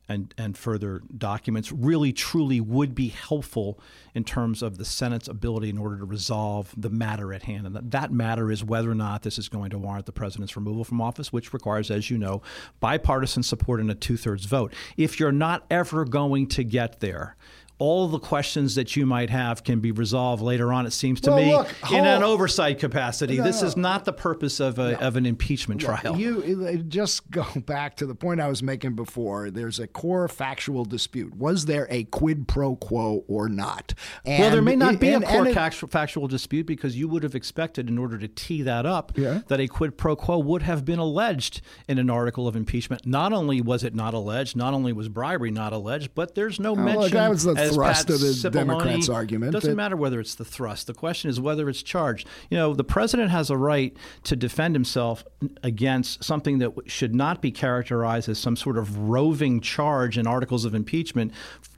and, and further documents really truly would be helpful in terms of the Senate's ability in order to resolve the matter at hand. And that, that matter is whether or not this is going to warrant the president's removal from office, which requires, as you know, bipartisan support and a two thirds vote. If you're not ever going to get there, all the questions that you might have can be resolved later on, it seems to well, me, look, in an oversight capacity. No, this is not the purpose of, a, no. of an impeachment look, trial. You just go back to the point I was making before. There's a core factual dispute. Was there a quid pro quo or not? And well, there may not be and, a core it, factual dispute because you would have expected, in order to tee that up, yeah. that a quid pro quo would have been alleged in an article of impeachment. Not only was it not alleged, not only was bribery not alleged, but there's no oh, mention. Look, that was the thrust Pat of the Democrats' argument. Doesn't matter whether it's the thrust. The question is whether it's charged. You know, the president has a right to defend himself against something that should not be characterized as some sort of roving charge in articles of impeachment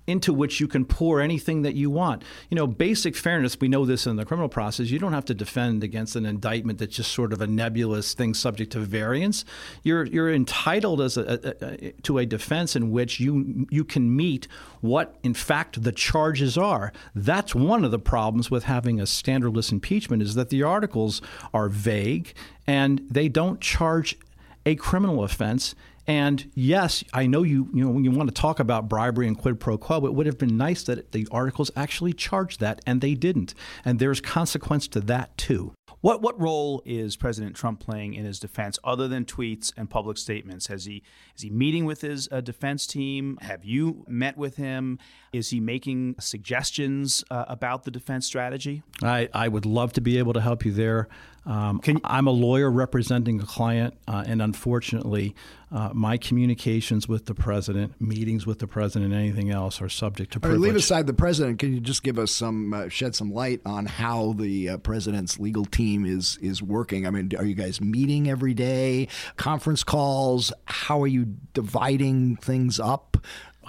into which you can pour anything that you want. You know, basic fairness, we know this in the criminal process, you don't have to defend against an indictment that's just sort of a nebulous thing subject to variance. You're, you're entitled as a, a, a, to a defense in which you, you can meet what, in fact, the charges are. That's one of the problems with having a standardless impeachment is that the articles are vague and they don't charge a criminal offense and yes, I know you you know when you want to talk about bribery and quid pro quo, it would have been nice that the articles actually charged that, and they didn't. And there's consequence to that too. What what role is President Trump playing in his defense, other than tweets and public statements? Has he is he meeting with his uh, defense team? Have you met with him? Is he making suggestions uh, about the defense strategy? I, I would love to be able to help you there. Um, you, I'm a lawyer representing a client, uh, and unfortunately, uh, my communications with the president, meetings with the president, and anything else, are subject to privilege. leave aside the president. Can you just give us some, uh, shed some light on how the uh, president's legal team is is working? I mean, are you guys meeting every day? Conference calls? How are you dividing things up?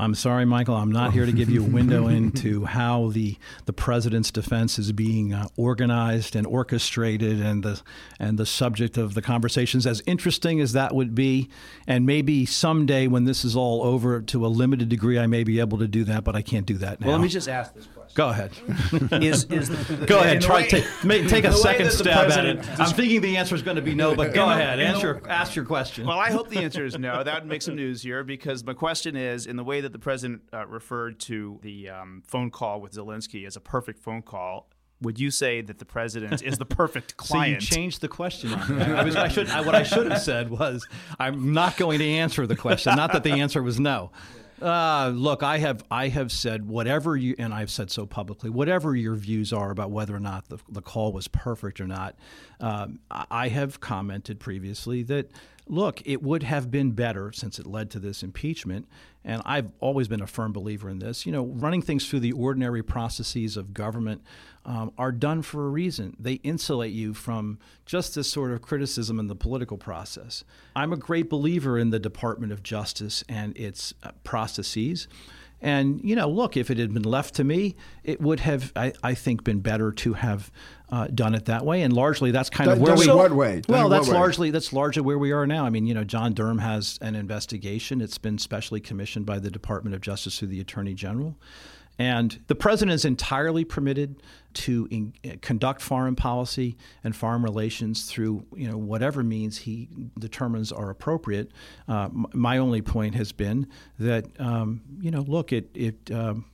I'm sorry, Michael. I'm not here to give you a window into how the the president's defense is being uh, organized and orchestrated, and the and the subject of the conversations. As interesting as that would be, and maybe someday when this is all over, to a limited degree, I may be able to do that, but I can't do that now. Well, let me just ask this question. Go ahead. is, is go ahead. Try way, take, make, take a second stab at it. I'm thinking the answer is going to be no, but go ahead. Answer ask your question. Well, I hope the answer is no. That would make some news here because my question is in the way that the president uh, referred to the um, phone call with Zelensky as a perfect phone call would you say that the president is the perfect client? so you changed the question. I, was, I should, I, what I should have said was, I'm not going to answer the question. Not that the answer was no. Uh, look, I have I have said whatever you and I've said so publicly. Whatever your views are about whether or not the, the call was perfect or not, um, I have commented previously that look, it would have been better since it led to this impeachment. And I've always been a firm believer in this. You know, running things through the ordinary processes of government um, are done for a reason. They insulate you from just this sort of criticism in the political process. I'm a great believer in the Department of Justice and its uh, processes. And, you know, look, if it had been left to me, it would have, I, I think, been better to have uh, done it that way. And largely that's kind of where we. What way? Well, that's largely that's largely where we are now. I mean, you know, John Durham has an investigation. It's been specially commissioned by the Department of Justice through the Attorney General. And the president is entirely permitted to in, uh, conduct foreign policy and foreign relations through you know whatever means he determines are appropriate. Uh, m- my only point has been that um, you know look it it. Um,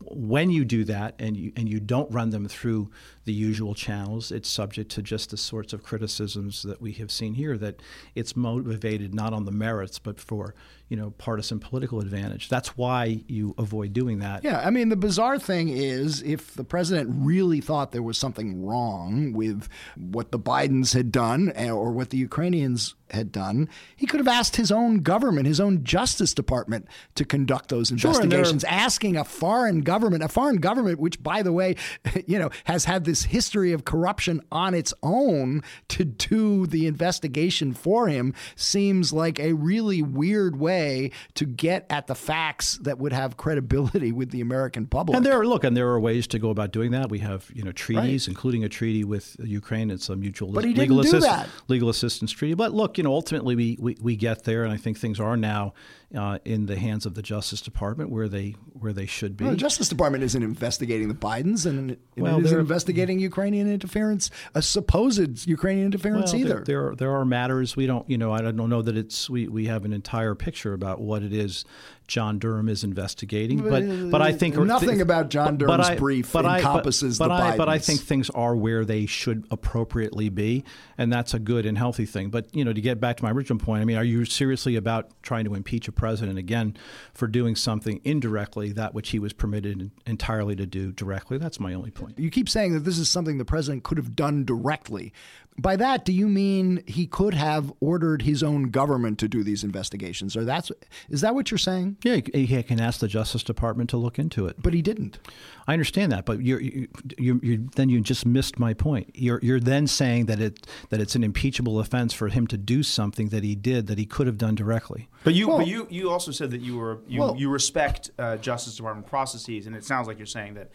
when you do that and you and you don't run them through the usual channels, it's subject to just the sorts of criticisms that we have seen here. That it's motivated not on the merits, but for you know partisan political advantage. That's why you avoid doing that. Yeah, I mean the bizarre thing is if the president really thought there was something wrong with what the Bidens had done eh, or what the Ukrainians had done. He could have asked his own government, his own Justice Department, to conduct those investigations, sure, asking a foreign government, a foreign government, which, by the way, you know, has had this history of corruption on its own to do the investigation for him, seems like a really weird way to get at the facts that would have credibility with the American public. And there are look, and there are ways to go about doing that. We have you know treaties, right. including a treaty with Ukraine. It's a mutual but he legal, didn't do that. legal assistance treaty. But look, you know, ultimately we, we, we get there, and I think things are now uh, in the hands of the Justice Department where they where they should be. Well, the Justice Department isn't investigating the Bidens, and well, it isn't investigating Ukrainian interference, a supposed Ukrainian interference well, either. There, there, there are matters we don't, you know, I don't know that it's we, we have an entire picture about what it is John Durham is investigating, but but I think nothing th- about John Durham's I, brief but encompasses I, but, but the I, but I think things are where they should appropriately be, and that's a good and healthy thing. But you know, to get back to my original point, I mean, are you seriously about trying to impeach a president again for doing something indirectly that which he was permitted entirely to do directly? That's my only point. You keep saying that this is something the president could have done directly. By that, do you mean he could have ordered his own government to do these investigations? Or that's is that what you're saying? Yeah, he can ask the Justice Department to look into it. But he didn't. I understand that, but you're, you, you, you, then you just missed my point. You're, you're then saying that it that it's an impeachable offense for him to do something that he did that he could have done directly. But you, well, but you, you also said that you were you, well, you respect uh, Justice Department processes, and it sounds like you're saying that.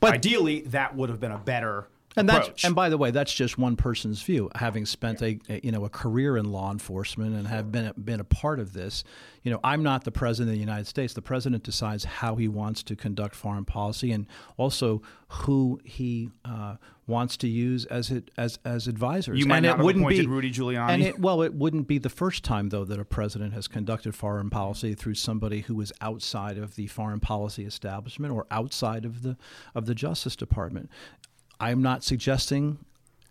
But ideally, that would have been a better and approach. that's and by the way, that's just one person's view. Having spent a, a, you know a career in law enforcement and have been been a part of this, you know, I'm not the president of the United States. The president decides how he wants to conduct foreign policy and also who he uh, wants to use as it as as advisors. You might and not it wouldn't appointed be, Rudy Giuliani. And it, well, it wouldn't be the first time though that a president has conducted foreign policy through somebody who is outside of the foreign policy establishment or outside of the of the Justice Department. I'm not suggesting,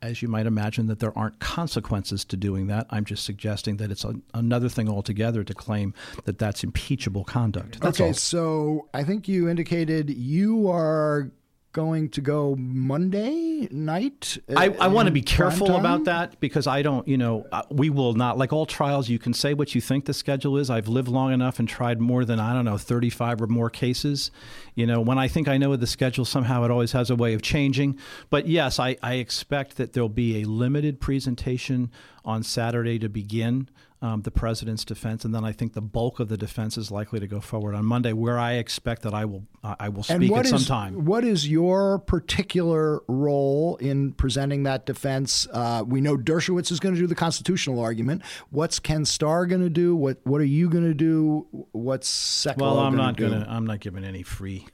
as you might imagine, that there aren't consequences to doing that. I'm just suggesting that it's a, another thing altogether to claim that that's impeachable conduct. That's okay, all. so I think you indicated you are going to go Monday night? I, I want to be careful about that because I don't, you know, uh, we will not, like all trials, you can say what you think the schedule is. I've lived long enough and tried more than, I don't know, 35 or more cases. You know, when I think I know the schedule, somehow it always has a way of changing. But yes, I, I expect that there'll be a limited presentation on Saturday to begin um, the president's defense, and then I think the bulk of the defense is likely to go forward on Monday, where I expect that I will uh, I will speak at some time. What is your particular role in presenting that defense? Uh, we know Dershowitz is going to do the constitutional argument. What's Ken Starr going to do? What What are you going to do? What's Sekulow Well, I'm not going to. I'm not giving any free,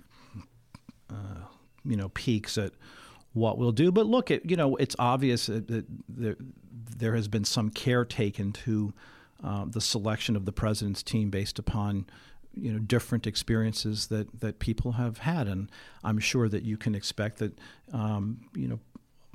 uh, you know, peeks at what we'll do. But look, it you know, it's obvious that, that there, there has been some care taken to uh, the selection of the president's team based upon you know different experiences that that people have had, and I'm sure that you can expect that um, you know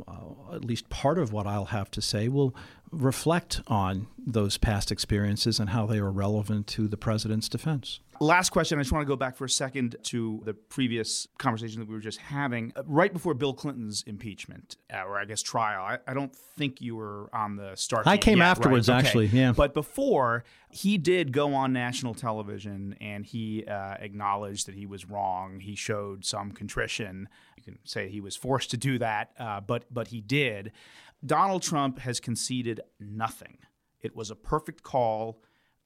uh, at least part of what I'll have to say will reflect on those past experiences and how they are relevant to the president's defense. Last question. I just want to go back for a second to the previous conversation that we were just having. Uh, right before Bill Clinton's impeachment, uh, or I guess trial, I, I, don't think you were on the start. I came yet, afterwards, right? actually, okay. yeah. But before, he did go on national television and he uh, acknowledged that he was wrong. He showed some contrition. You can say he was forced to do that, uh, but but he did. Donald Trump has conceded nothing. It was a perfect call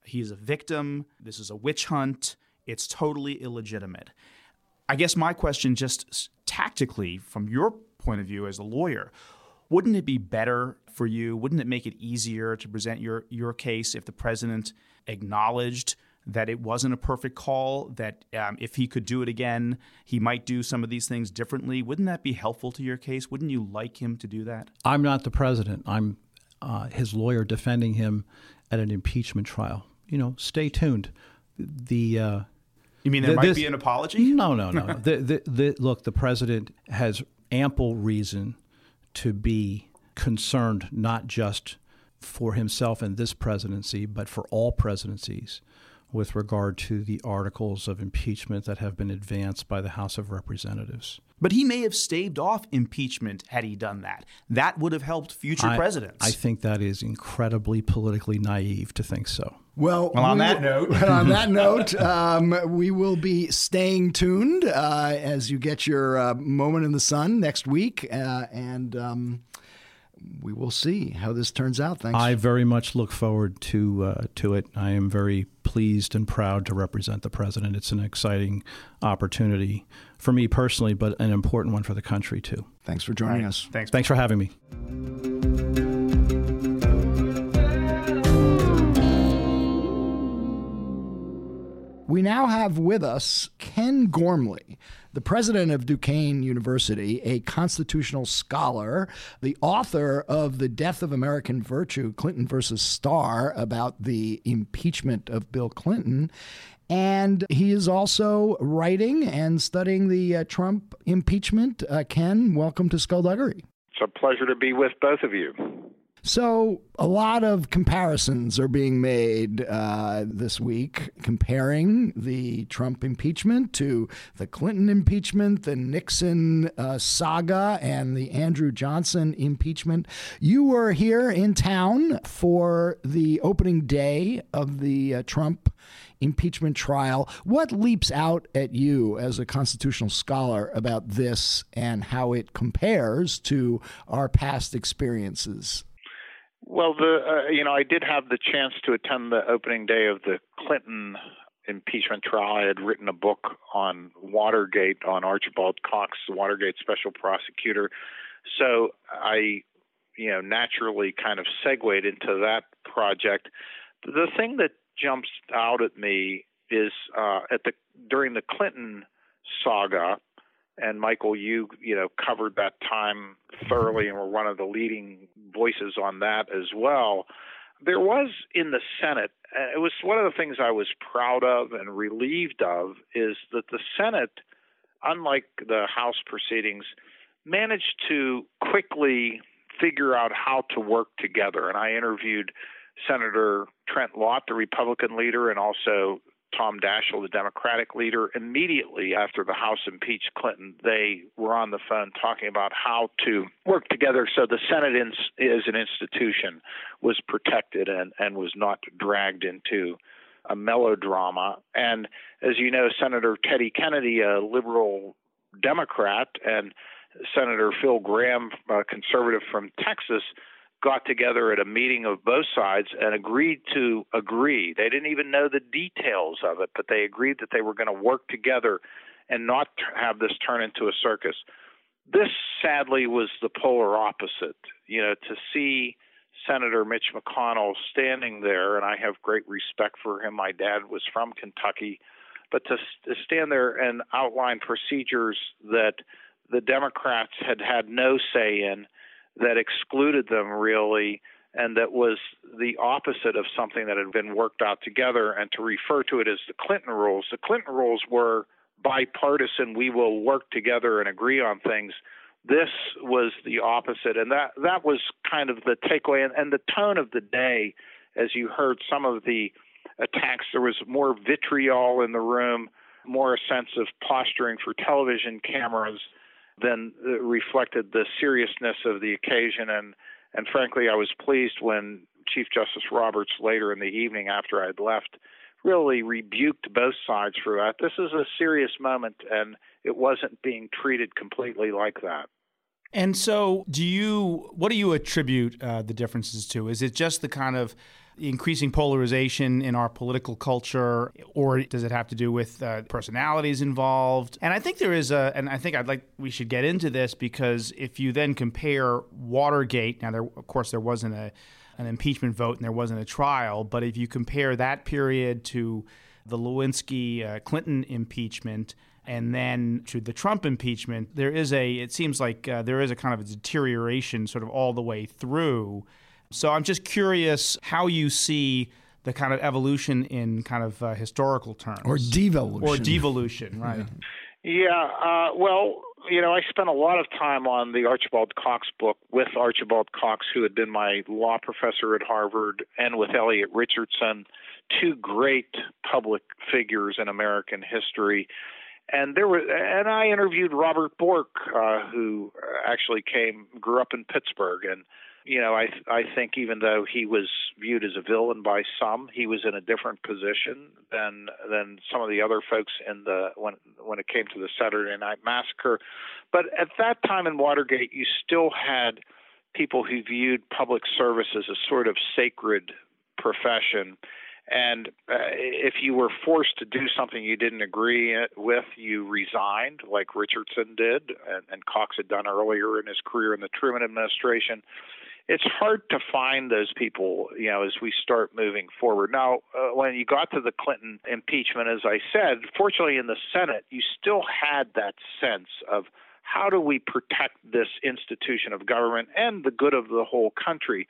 He's a victim. This is a witch hunt. It's totally illegitimate. I guess my question, just tactically, from your point of view as a lawyer, wouldn't it be better for you? Wouldn't it make it easier to present your, your case if the president acknowledged that it wasn't a perfect call, that um, if he could do it again, he might do some of these things differently? Wouldn't that be helpful to your case? Wouldn't you like him to do that? I'm not the president. I'm uh, his lawyer defending him at an impeachment trial you know, stay tuned. The uh, you mean there the, might this, be an apology? No, no, no. the, the, the, look, the president has ample reason to be concerned, not just for himself and this presidency, but for all presidencies, with regard to the articles of impeachment that have been advanced by the House of Representatives. But he may have staved off impeachment had he done that. That would have helped future I, presidents. I think that is incredibly politically naive to think so. Well, well on we, that note, on that note, um, we will be staying tuned uh, as you get your uh, moment in the sun next week, uh, and um, we will see how this turns out. Thanks. I very much look forward to uh, to it. I am very pleased and proud to represent the president. It's an exciting opportunity for me personally, but an important one for the country too. Thanks for joining right. us. Thanks. Thanks for having me. We now have with us Ken Gormley, the president of Duquesne University, a constitutional scholar, the author of The Death of American Virtue Clinton versus Starr about the impeachment of Bill Clinton. And he is also writing and studying the uh, Trump impeachment. Uh, Ken, welcome to Skullduggery. It's a pleasure to be with both of you. So, a lot of comparisons are being made uh, this week, comparing the Trump impeachment to the Clinton impeachment, the Nixon uh, saga, and the Andrew Johnson impeachment. You were here in town for the opening day of the uh, Trump impeachment trial. What leaps out at you as a constitutional scholar about this and how it compares to our past experiences? Well, the uh, you know I did have the chance to attend the opening day of the Clinton impeachment trial. I had written a book on Watergate on Archibald Cox, the Watergate special prosecutor. So I, you know, naturally kind of segued into that project. The thing that jumps out at me is uh, at the during the Clinton saga, and Michael, you you know covered that time thoroughly and were one of the leading voices on that as well. There was in the Senate, uh, it was one of the things I was proud of and relieved of is that the Senate, unlike the House proceedings, managed to quickly figure out how to work together. And I interviewed Senator Trent Lott, the Republican leader, and also Tom Daschle, the Democratic leader, immediately after the House impeached Clinton, they were on the phone talking about how to work together so the Senate in, as an institution was protected and, and was not dragged into a melodrama. And as you know, Senator Teddy Kennedy, a liberal Democrat, and Senator Phil Gramm, a conservative from Texas, got together at a meeting of both sides and agreed to agree. They didn't even know the details of it, but they agreed that they were going to work together and not have this turn into a circus. This sadly was the polar opposite. You know, to see Senator Mitch McConnell standing there, and I have great respect for him. My dad was from Kentucky, but to, to stand there and outline procedures that the Democrats had had no say in that excluded them really and that was the opposite of something that had been worked out together. And to refer to it as the Clinton rules the Clinton rules were bipartisan. We will work together and agree on things. This was the opposite. And that that was kind of the takeaway and, and the tone of the day. As you heard some of the attacks there was more vitriol in the room more a sense of posturing for television cameras then reflected the seriousness of the occasion. And, and frankly, I was pleased when Chief Justice Roberts later in the evening after I had left really rebuked both sides for that. This is a serious moment, and it wasn't being treated completely like that. And so, do you? What do you attribute uh, the differences to? Is it just the kind of increasing polarization in our political culture, or does it have to do with uh, personalities involved? And I think there is a, and I think I'd like we should get into this because if you then compare Watergate, now there of course there wasn't a an impeachment vote and there wasn't a trial, but if you compare that period to the Lewinsky uh, Clinton impeachment and then to the Trump impeachment, there is a, it seems like uh, there is a kind of a deterioration sort of all the way through. So I'm just curious how you see the kind of evolution in kind of uh, historical terms, or devolution, or devolution, right? Yeah. Uh, well, you know, I spent a lot of time on the Archibald Cox book with Archibald Cox, who had been my law professor at Harvard, and with Elliot Richardson, two great public figures in American history. And there was, and I interviewed Robert Bork, uh, who actually came, grew up in Pittsburgh, and you know, I I think even though he was viewed as a villain by some, he was in a different position than than some of the other folks in the when when it came to the Saturday Night Massacre. But at that time in Watergate, you still had people who viewed public service as a sort of sacred profession. And uh, if you were forced to do something you didn't agree with, you resigned, like Richardson did, and, and Cox had done earlier in his career in the Truman administration it's hard to find those people, you know, as we start moving forward. Now, uh, when you got to the Clinton impeachment, as I said, fortunately in the Senate, you still had that sense of how do we protect this institution of government and the good of the whole country.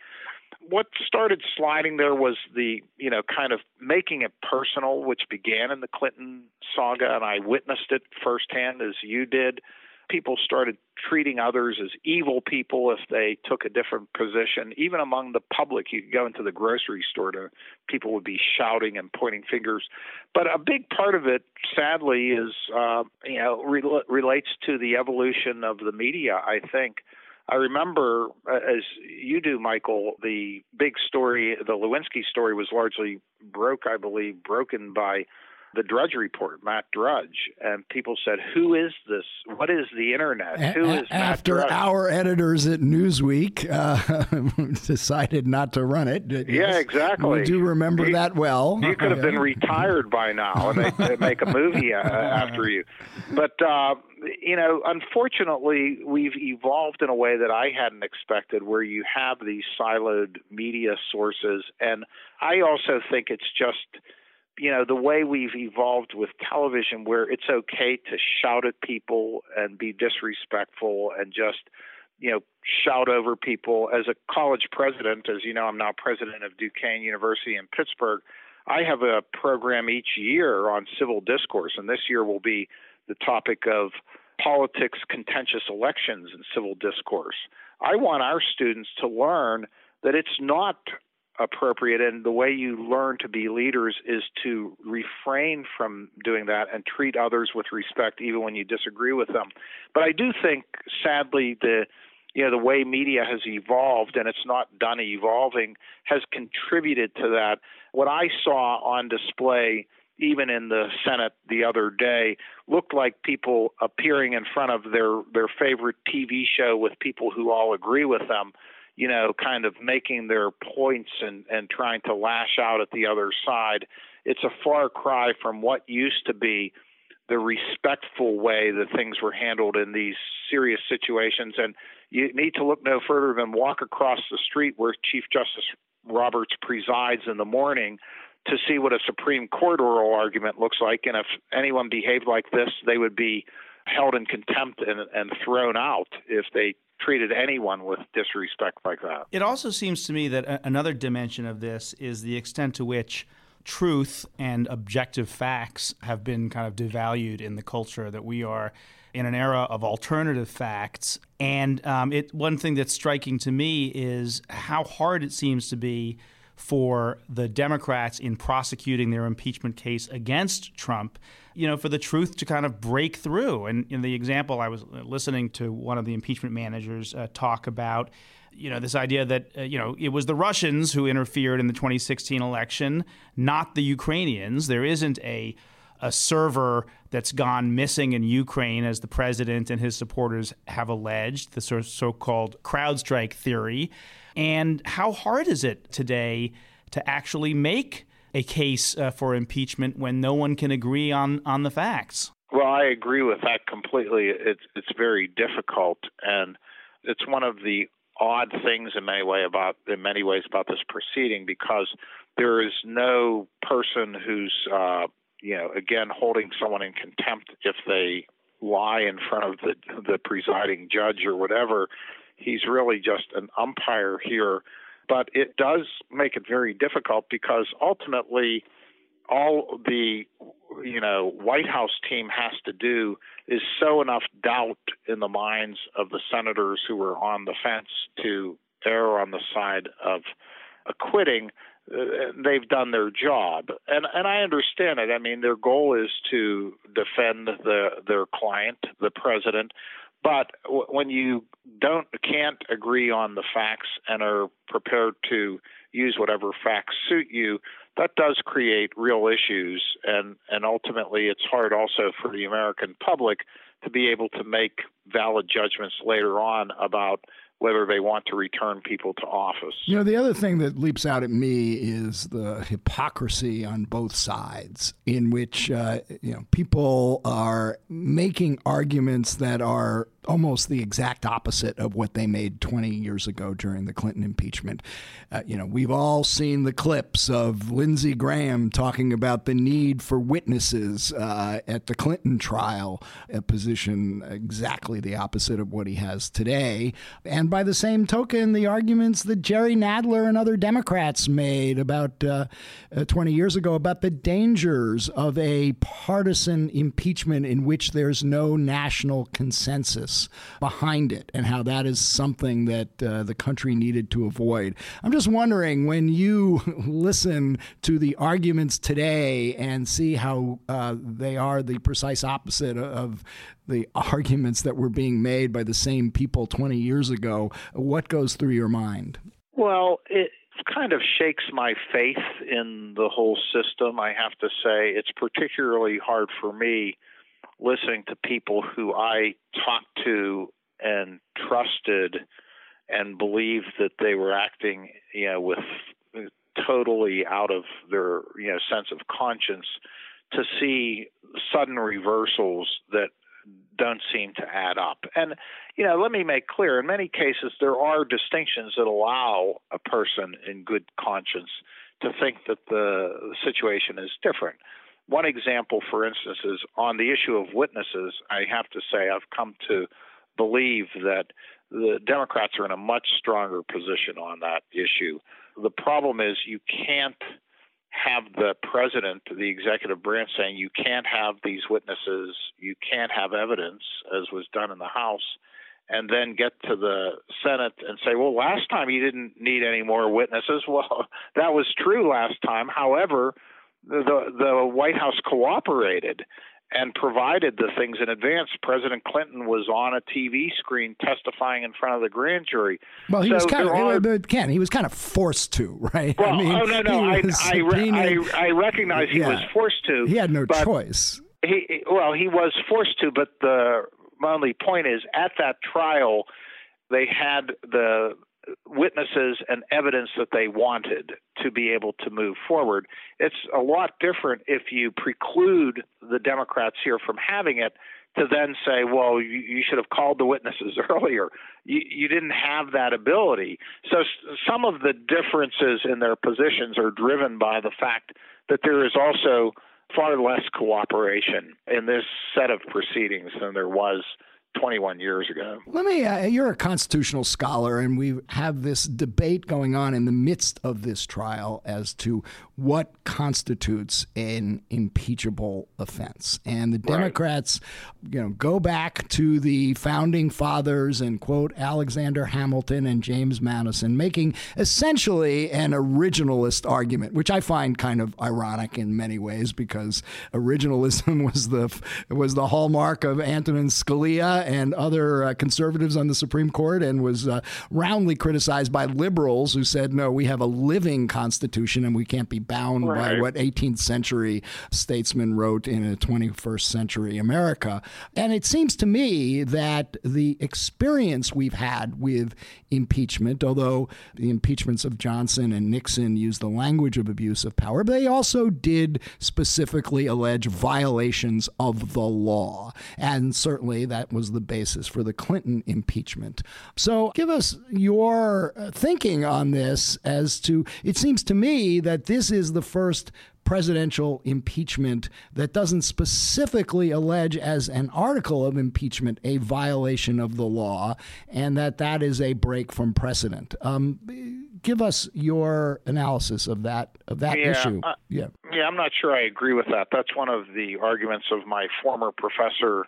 What started sliding there was the, you know, kind of making it personal, which began in the Clinton saga, and I witnessed it firsthand as you did people started treating others as evil people if they took a different position. Even among the public, you could go into the grocery store to people would be shouting and pointing fingers. But a big part of it, sadly, is uh, you know re- relates to the evolution of the media. I think. I remember, uh, as you do, Michael, the big story, the Lewinsky story, was largely broke, I believe, broken by the Drudge Report, Matt Drudge, and people said, "Who is this? What is the internet? Who is a- After Matt our editors at Newsweek uh, decided not to run it. Yes, yeah, exactly. We do remember you, that well. You could have been retired by now, and they, they make a movie uh, after you. But uh, you know, unfortunately, we've evolved in a way that I hadn't expected, where you have these siloed media sources, and I also think it's just you know the way we've evolved with television where it's okay to shout at people and be disrespectful and just you know shout over people. As a college president as you know I'm now president of Duquesne University in Pittsburgh. I have a program each year on civil discourse and this year will be the topic of politics contentious elections and civil discourse. I want our students to learn that it's not appropriate. And the way you learn to be leaders is to refrain from doing that and treat others with respect, even when you disagree with them. But I do think, sadly, the you know the way media has evolved and it's not done evolving has contributed to that. What I saw on display even in the Senate the other day looked like people appearing in front of their their favorite TV show with people who all agree with them you know, kind of making their points and, and trying to lash out at the other side. It's a far cry from what used to be the respectful way that things were handled in these serious situations. And you need to look no further than walk across the street where Chief Justice Roberts presides in the morning to see what a Supreme Court oral argument looks like. And if anyone behaved like this, they would be held in contempt and, and thrown out if they treated anyone with disrespect like that. It also seems to me that a- another dimension of this is the extent to which truth and objective facts have been kind of devalued in the culture that we are in an era of alternative facts. And um, it one thing that's striking to me is how hard it seems to be for the Democrats in prosecuting their impeachment case against Trump, you know, for the truth to kind of break through. And in the example, I was listening to one of the impeachment managers uh, talk about, you know, this idea that, uh, you know, it was the Russians who interfered in the 2016 election, not the Ukrainians. There isn't a a server that's gone missing in Ukraine, as the president and his supporters have alleged, the so called CrowdStrike theory. And how hard is it today to actually make a case uh, for impeachment when no one can agree on, on the facts? Well, I agree with that completely. It's it's very difficult, and it's one of the odd things in many way about in many ways about this proceeding because there is no person who's uh, you know again holding someone in contempt if they lie in front of the the presiding judge or whatever He's really just an umpire here. But it does make it very difficult because ultimately, all the you know White House team has to do is sow enough doubt in the minds of the senators who are on the fence to err on the side of acquitting. Uh, they've done their job, and and I understand it. I mean, their goal is to defend the their client, the president. But when you don't can't agree on the facts and are prepared to use whatever facts suit you, that does create real issues, and and ultimately it's hard also for the American public to be able to make valid judgments later on about whether they want to return people to office. You know, the other thing that leaps out at me is the hypocrisy on both sides, in which uh, you know people are making arguments that are almost the exact opposite of what they made 20 years ago during the Clinton impeachment. Uh, you know, we've all seen the clips of Lindsey Graham talking about the need for witnesses uh, at the Clinton trial, a position exactly the opposite of what he has today. And by the same token, the arguments that Jerry Nadler and other Democrats made about uh, uh 20 years ago about the dangers of a partisan impeachment in which there's no national consensus behind it and how that is something that uh, the country needed to avoid. I'm just wondering when you listen to the arguments today and see how uh, they are the precise opposite of the arguments that were being made by the same people 20 years ago, what goes through your mind? Well, it kind of shakes my faith in the whole system. I have to say, it's particularly hard for me listening to people who I talked to and trusted and believed that they were acting, you know, with totally out of their, you know, sense of conscience to see sudden reversals that don't seem to add up. And you know, let me make clear, in many cases there are distinctions that allow a person in good conscience to think that the situation is different. One example, for instance, is on the issue of witnesses. I have to say, I've come to believe that the Democrats are in a much stronger position on that issue. The problem is you can't have the president, the executive branch, saying you can't have these witnesses, you can't have evidence, as was done in the House, and then get to the Senate and say, well, last time you didn't need any more witnesses. Well, that was true last time. However, the the White House cooperated and provided the things in advance. President Clinton was on a TV screen testifying in front of the grand jury. Well, he so was kind of are, Ken. He was kind of forced to, right? Well, I mean, oh no, no, I I, I, I recognize he yeah. was forced to. He had no choice. He well, he was forced to, but the my only point is at that trial they had the witnesses and evidence that they wanted to be able to move forward. It's a lot different if you preclude the Democrats here from having it to then say, well, you, you should have called the witnesses earlier. You, you didn't have that ability. So some of the differences in their positions are driven by the fact that there is also far less cooperation in this set of proceedings than there was 21 years ago. Let me, uh, you're a constitutional scholar, and we have this debate going on in the midst of this trial as to what constitutes an impeachable offense. And the Democrats, right. you know, go back to the founding fathers and quote Alexander Hamilton and James Madison, making essentially an originalist argument, which I find kind of ironic in many ways because originalism was the was the hallmark of Antonin Scalia and other uh, conservatives on the Supreme Court, and was uh, roundly criticized by liberals who said, "No, we have a living constitution, and we can't be." bound right. by what 18th century statesmen wrote in a 21st century America. And it seems to me that the experience we've had with impeachment, although the impeachments of Johnson and Nixon used the language of abuse of power, but they also did specifically allege violations of the law. And certainly that was the basis for the Clinton impeachment. So give us your thinking on this as to it seems to me that this is the first presidential impeachment that doesn't specifically allege as an article of impeachment a violation of the law and that that is a break from precedent. Um, give us your analysis of that of that yeah, issue. Uh, yeah, Yeah, I'm not sure I agree with that. That's one of the arguments of my former professor,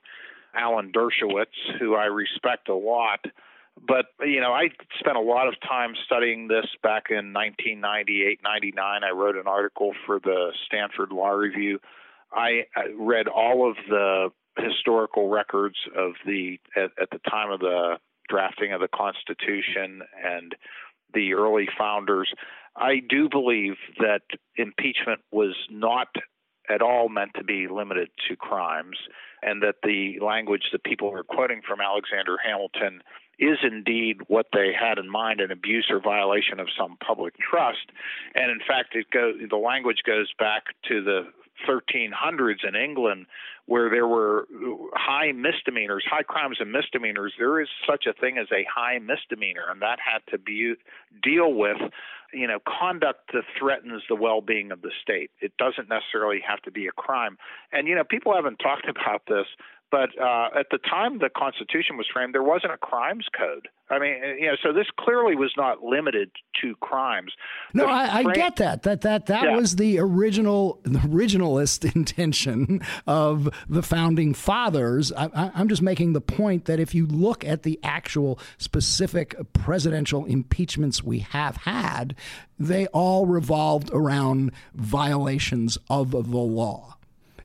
Alan Dershowitz, who I respect a lot. But, you know, I spent a lot of time studying this back in 1998, 99. I wrote an article for the Stanford Law Review. I read all of the historical records of the at, at the time of the drafting of the Constitution and the early founders. I do believe that impeachment was not at all meant to be limited to crimes, and that the language that people are quoting from Alexander Hamilton is indeed what they had in mind an abuse or violation of some public trust. And in fact, it go, the language goes back to the 1300s in England, where there were high misdemeanors, high crimes and misdemeanors. There is such a thing as a high misdemeanor, and that had to be deal with, you know, conduct that threatens the well-being of the state. It doesn't necessarily have to be a crime. And you know, people haven't talked about this, but uh, at the time the Constitution was framed, there wasn't a crimes code. I mean, you know, so this clearly was not limited to crimes. No, I, I, get that. That that that yeah. was the original, the originalist intention of the founding fathers. I, I'm just making the point that if you look at the actual specific presidential impeachments we have had, they all revolved around violations of the law.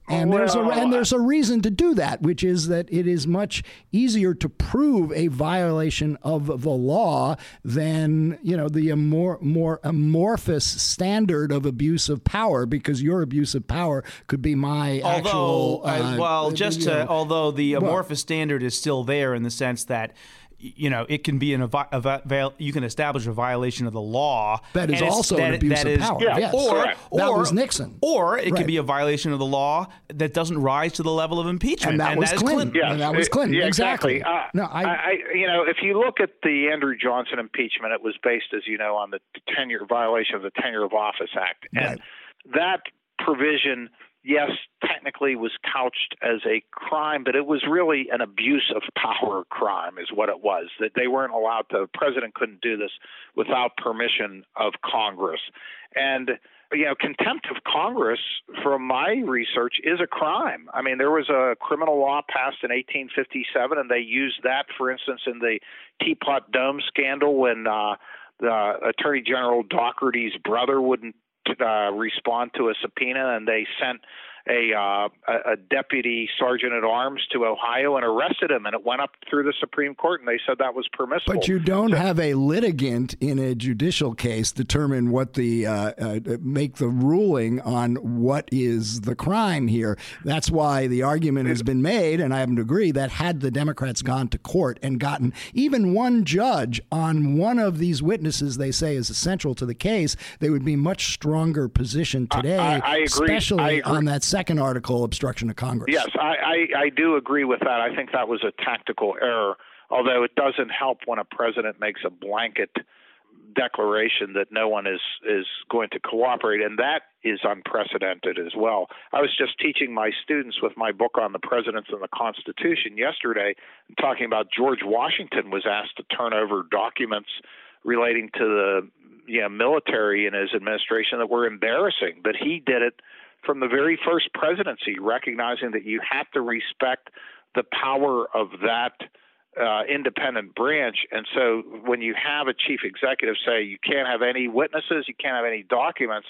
And well, there's a and there's a reason to do that, which is that it is much easier to prove a violation of the law than you know the more more amorphous standard of abuse of power, because your abuse of power could be my although, actual. Uh, well, just to, although the amorphous well, standard is still there in the sense that you know, it can be an, a, a, you can establish a violation of the law. That is also that, an abuse of is, power. Yeah, yes. Or, or, that was Nixon. Or it right. can be a violation of the law that doesn't rise to the level of impeachment. And that and was that Clinton. Clinton. Yes. And that was Clinton. Yeah, exactly. exactly. Uh, no, I, I, you know, if you look at the Andrew Johnson impeachment, it was based, as you know, on the tenure violation of the Tenure of Office Act, and right. that provision yes, technically was couched as a crime, but it was really an abuse of power crime, is what it was. That they weren't allowed to, the president couldn't do this without permission of Congress. And you know, contempt of Congress, from my research, is a crime. I mean, there was a criminal law passed in 1857, and they used that, for instance, in the Teapot Dome scandal when uh, the Attorney General Daugherty's brother wouldn't uh, respond to a subpoena, and they sent a, uh, a deputy sergeant at arms to Ohio and arrested him, and it went up through the Supreme Court, and they said that was permissible. But you don't so, have a litigant in a judicial case determine what the uh, uh, make the ruling on what is the crime here. That's why the argument has been made, and I happen to agree that had the Democrats gone to court and gotten even one judge on one of these witnesses they say is essential to the case, they would be much stronger positioned today, I, I especially on that second article, obstruction of Congress. Yes, I, I, I do agree with that. I think that was a tactical error, although it doesn't help when a president makes a blanket declaration that no one is is going to cooperate and that is unprecedented as well. I was just teaching my students with my book on the presidents and the constitution yesterday talking about George Washington was asked to turn over documents relating to the know, military in his administration that were embarrassing but he did it from the very first presidency, recognizing that you have to respect the power of that uh, independent branch. And so when you have a chief executive say you can't have any witnesses, you can't have any documents,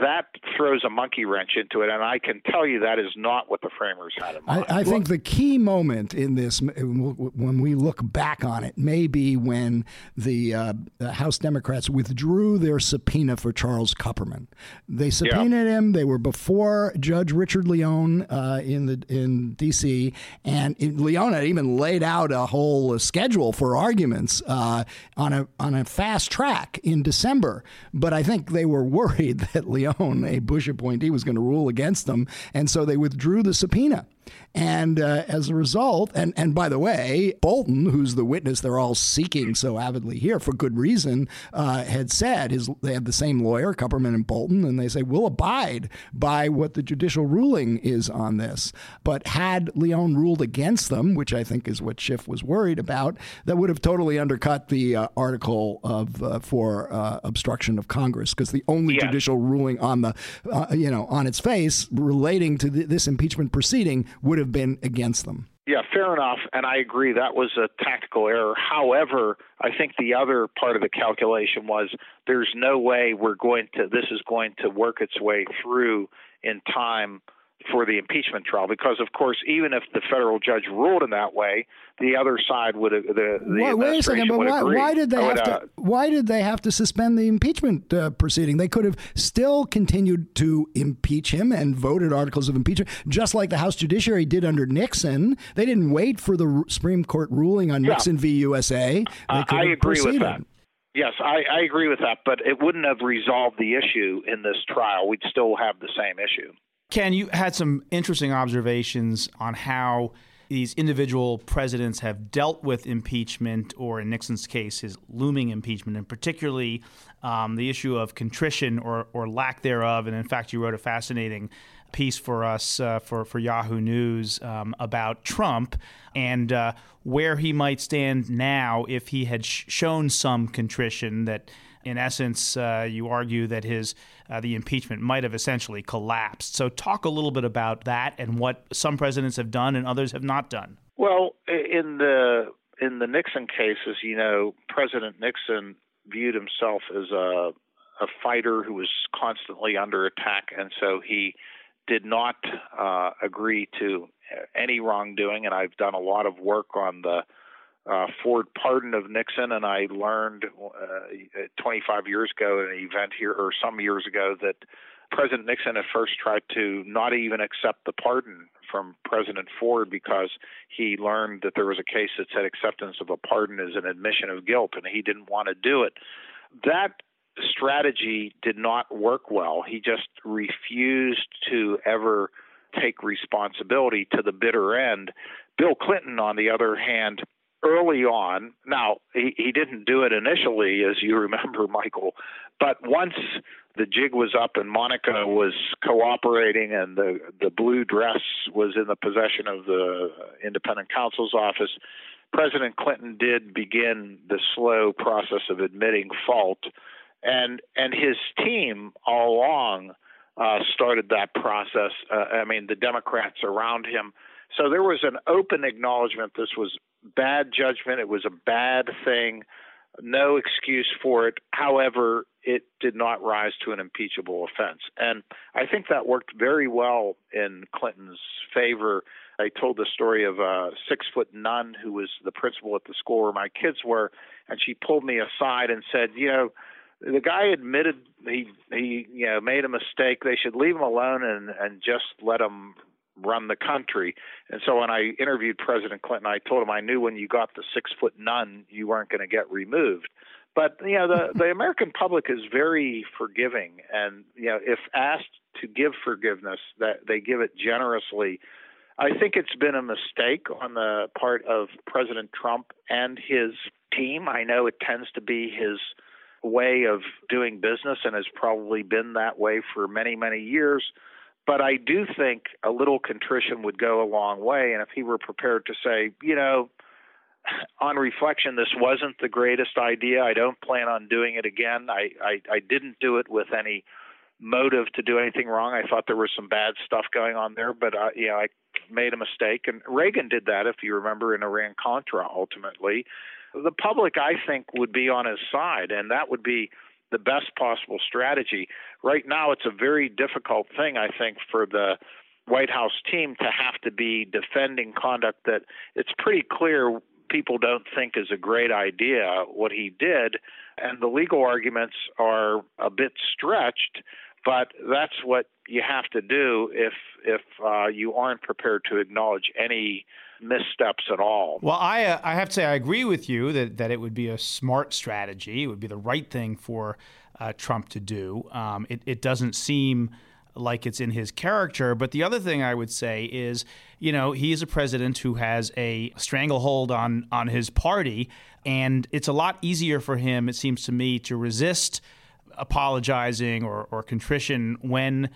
that throws a monkey wrench into it. And I can tell you that is not what the framers had in mind. I, I think the key moment in this, when we look back on it, may be when the, uh, the House Democrats withdrew their subpoena for Charles Kupperman. They subpoenaed yeah. him. They were before Judge Richard Leon uh, in the in D.C. and it, Leon had even laid out a whole schedule for arguments uh, on a on a fast track in December. But I think they were worried that Leon, a Bush appointee, was going to rule against them, and so they withdrew the subpoena. And uh, as a result, and, and by the way, Bolton, who's the witness they're all seeking so avidly here for good reason, uh, had said his they had the same lawyer, Kupperman and Bolton, and they say we'll abide by what the judicial ruling is on this. But had Leon ruled against them, which I think is what Schiff was worried about, that would have totally undercut the uh, article of uh, for uh, obstruction of Congress because the only yeah. judicial ruling on the uh, you know on its face relating to the, this impeachment proceeding would have been against them. Yeah, fair enough. And I agree that was a tactical error. However, I think the other part of the calculation was there's no way we're going to, this is going to work its way through in time for the impeachment trial because, of course, even if the federal judge ruled in that way, the other side would the, the wait, wait a second, but why, why, did they would, have to? Uh, why did they have to suspend the impeachment uh, proceeding? They could have still continued to impeach him and voted articles of impeachment, just like the House Judiciary did under Nixon. They didn't wait for the Supreme Court ruling on yeah. Nixon v. USA. Uh, I agree proceeded. with that. Yes, I, I agree with that, but it wouldn't have resolved the issue in this trial. We'd still have the same issue. Ken, you had some interesting observations on how these individual presidents have dealt with impeachment, or in Nixon's case, his looming impeachment, and particularly um, the issue of contrition or, or lack thereof. And in fact, you wrote a fascinating piece for us uh, for for Yahoo News um, about Trump and uh, where he might stand now if he had sh- shown some contrition that in essence, uh, you argue that his uh, the impeachment might have essentially collapsed. So, talk a little bit about that and what some presidents have done and others have not done. Well, in the in the Nixon cases, you know, President Nixon viewed himself as a a fighter who was constantly under attack, and so he did not uh, agree to any wrongdoing. And I've done a lot of work on the uh, Ford pardon of Nixon, and I learned uh, 25 years ago at an event here, or some years ago, that President Nixon at first tried to not even accept the pardon from President Ford because he learned that there was a case that said acceptance of a pardon is an admission of guilt, and he didn't want to do it. That strategy did not work well. He just refused to ever take responsibility to the bitter end. Bill Clinton, on the other hand, early on. Now, he, he didn't do it initially, as you remember, Michael, but once the jig was up and Monica was cooperating and the, the blue dress was in the possession of the independent counsel's office, President Clinton did begin the slow process of admitting fault. And, and his team all along uh, started that process. Uh, I mean, the Democrats around him. So there was an open acknowledgement this was bad judgment. It was a bad thing. No excuse for it. However, it did not rise to an impeachable offense. And I think that worked very well in Clinton's favor. I told the story of a six foot nun who was the principal at the school where my kids were, and she pulled me aside and said, You know, the guy admitted he he you know made a mistake. They should leave him alone and and just let him run the country. And so when I interviewed President Clinton, I told him I knew when you got the six foot nun, you weren't going to get removed. But you know, the the American public is very forgiving, and you know, if asked to give forgiveness, that they give it generously. I think it's been a mistake on the part of President Trump and his team. I know it tends to be his way of doing business and has probably been that way for many, many years. But I do think a little contrition would go a long way. And if he were prepared to say, you know, on reflection, this wasn't the greatest idea. I don't plan on doing it again. I, I, I didn't do it with any motive to do anything wrong. I thought there was some bad stuff going on there, but uh, you know, I made a mistake. And Reagan did that, if you remember, in Iran Contra. Ultimately, the public, I think, would be on his side, and that would be the best possible strategy. Right now, it's a very difficult thing, I think, for the White House team to have to be defending conduct that it's pretty clear people don't think is a great idea what he did. And the legal arguments are a bit stretched, but that's what you have to do if if uh, you aren't prepared to acknowledge any missteps at all. Well, I uh, I have to say I agree with you that that it would be a smart strategy. It would be the right thing for uh, Trump to do. Um, it, it doesn't seem like it's in his character. But the other thing I would say is, you know, he's a president who has a stranglehold on on his party, and it's a lot easier for him, it seems to me, to resist apologizing or, or contrition when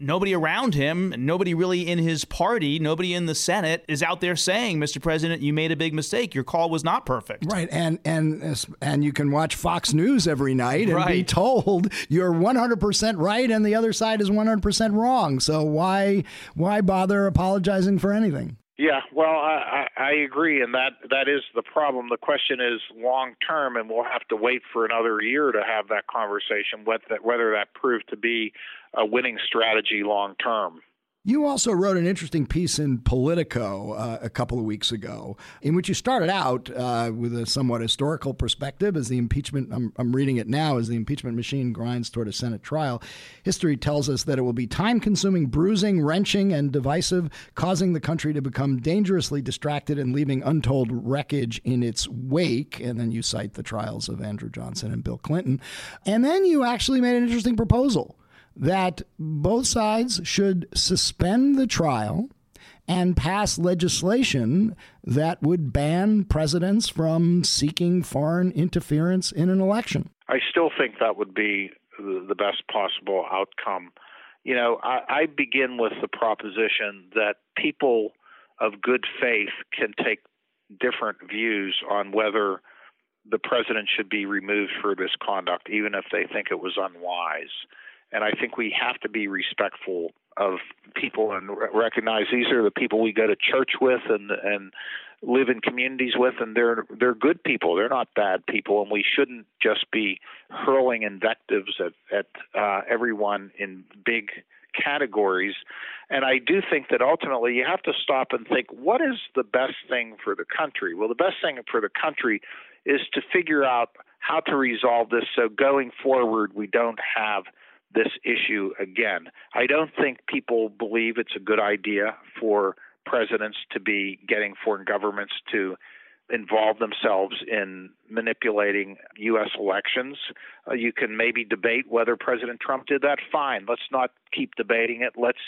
nobody around him, nobody really in his party, nobody in the Senate is out there saying, "Mr. President, you made a big mistake. Your call was not perfect." Right, and and and you can watch Fox News every night and right. be told you're 100% right and the other side is 100% wrong. So why why bother apologizing for anything? Yeah, well, I, I agree, and that that is the problem. The question is long term, and we'll have to wait for another year to have that conversation. Whether whether that proved to be a winning strategy long term. You also wrote an interesting piece in Politico uh, a couple of weeks ago, in which you started out uh, with a somewhat historical perspective as the impeachment, I'm, I'm, reading it now, as the impeachment machine grinds toward a Senate trial. History tells us that it will be time consuming, bruising, wrenching, and divisive, causing the country to become dangerously distracted and leaving untold wreckage in its wake. And then you cite the trials of Andrew Johnson and Bill Clinton. And then you actually made an interesting proposal that both sides should suspend the trial and pass legislation that would ban presidents from seeking foreign interference in an election. I still think that would be the best possible outcome. You know, I, I begin with the proposition that people of good faith can take different views on whether the president should be removed for misconduct, even if they think it was unwise and I think we have to be respectful of people and recognize these are the people we go to church with and and live in communities with and they're they're good people. They're not bad people and we shouldn't just be hurling invectives at at uh, everyone in big categories. And I do think that ultimately you have to stop and think what is the best thing for the country? Well the best thing for the country is to figure out how to resolve this so going forward we don't have this issue again. I don't think people believe it's a good idea for presidents to be getting foreign governments to involve themselves in manipulating U.S. elections. Uh, you can maybe debate whether President Trump did that. Fine. Let's not keep debating it. Let's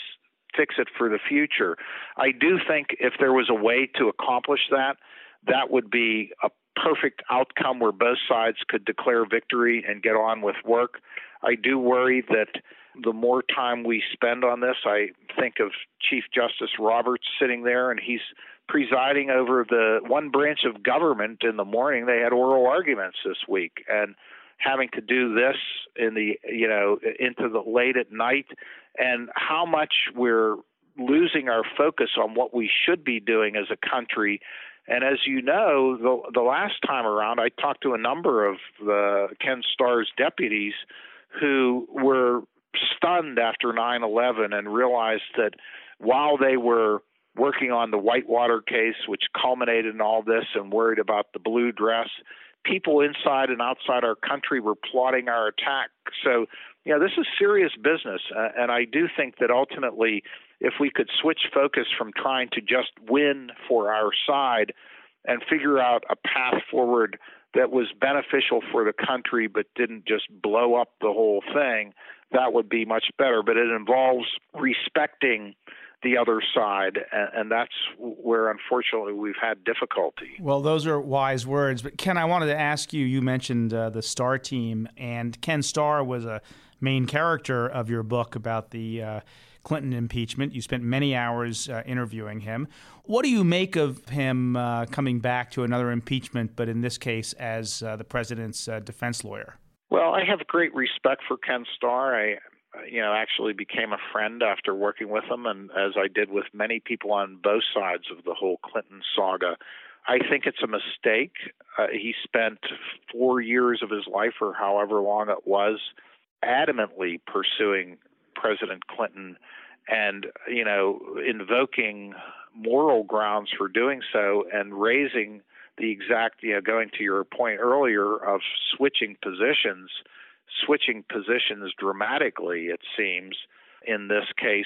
fix it for the future. I do think if there was a way to accomplish that, that would be a perfect outcome where both sides could declare victory and get on with work. I do worry that the more time we spend on this, I think of Chief Justice Roberts sitting there and he's presiding over the one branch of government in the morning. They had oral arguments this week and having to do this in the you know into the late at night and how much we're losing our focus on what we should be doing as a country and as you know, the, the last time around, I talked to a number of the Ken Starr's deputies who were stunned after 9 11 and realized that while they were working on the Whitewater case, which culminated in all this, and worried about the blue dress, people inside and outside our country were plotting our attack. So, know, this is serious business. Uh, and I do think that ultimately, if we could switch focus from trying to just win for our side and figure out a path forward that was beneficial for the country but didn't just blow up the whole thing, that would be much better. But it involves respecting the other side, and, that's where unfortunately we've had difficulty. Well, those are wise words. But Ken, I wanted to ask you. You mentioned uh, the Starr team, and Ken Starr was a main character of your book about the. Uh, Clinton impeachment. You spent many hours uh, interviewing him. What do you make of him uh, coming back to another impeachment, but in this case as uh, the president's uh, defense lawyer? Well, I have great respect for Ken Starr. I, you know, actually became a friend after working with him, and as I did with many people on both sides of the whole Clinton saga. I think it's a mistake. Uh, he spent four years of his life, or however long it was, adamantly pursuing President Clinton and you know invoking moral grounds for doing so and raising the exact you know going to your point earlier of switching positions switching positions dramatically it seems in this case.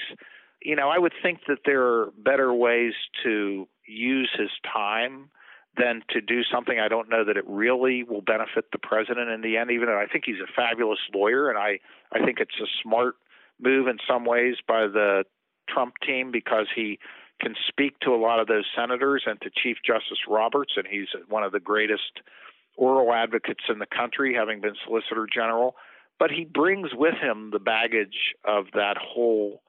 You know i would think that there are better ways to use his time than to do something i don't know that it really will benefit the president in the end even though i think he's a fabulous lawyer and i i think it's a smart move in some ways by the Trump team because he can speak to a lot of those senators and to Chief Justice Roberts, and he's one of the greatest oral advocates in the country, having been Solicitor General. But he brings with him the baggage of that whole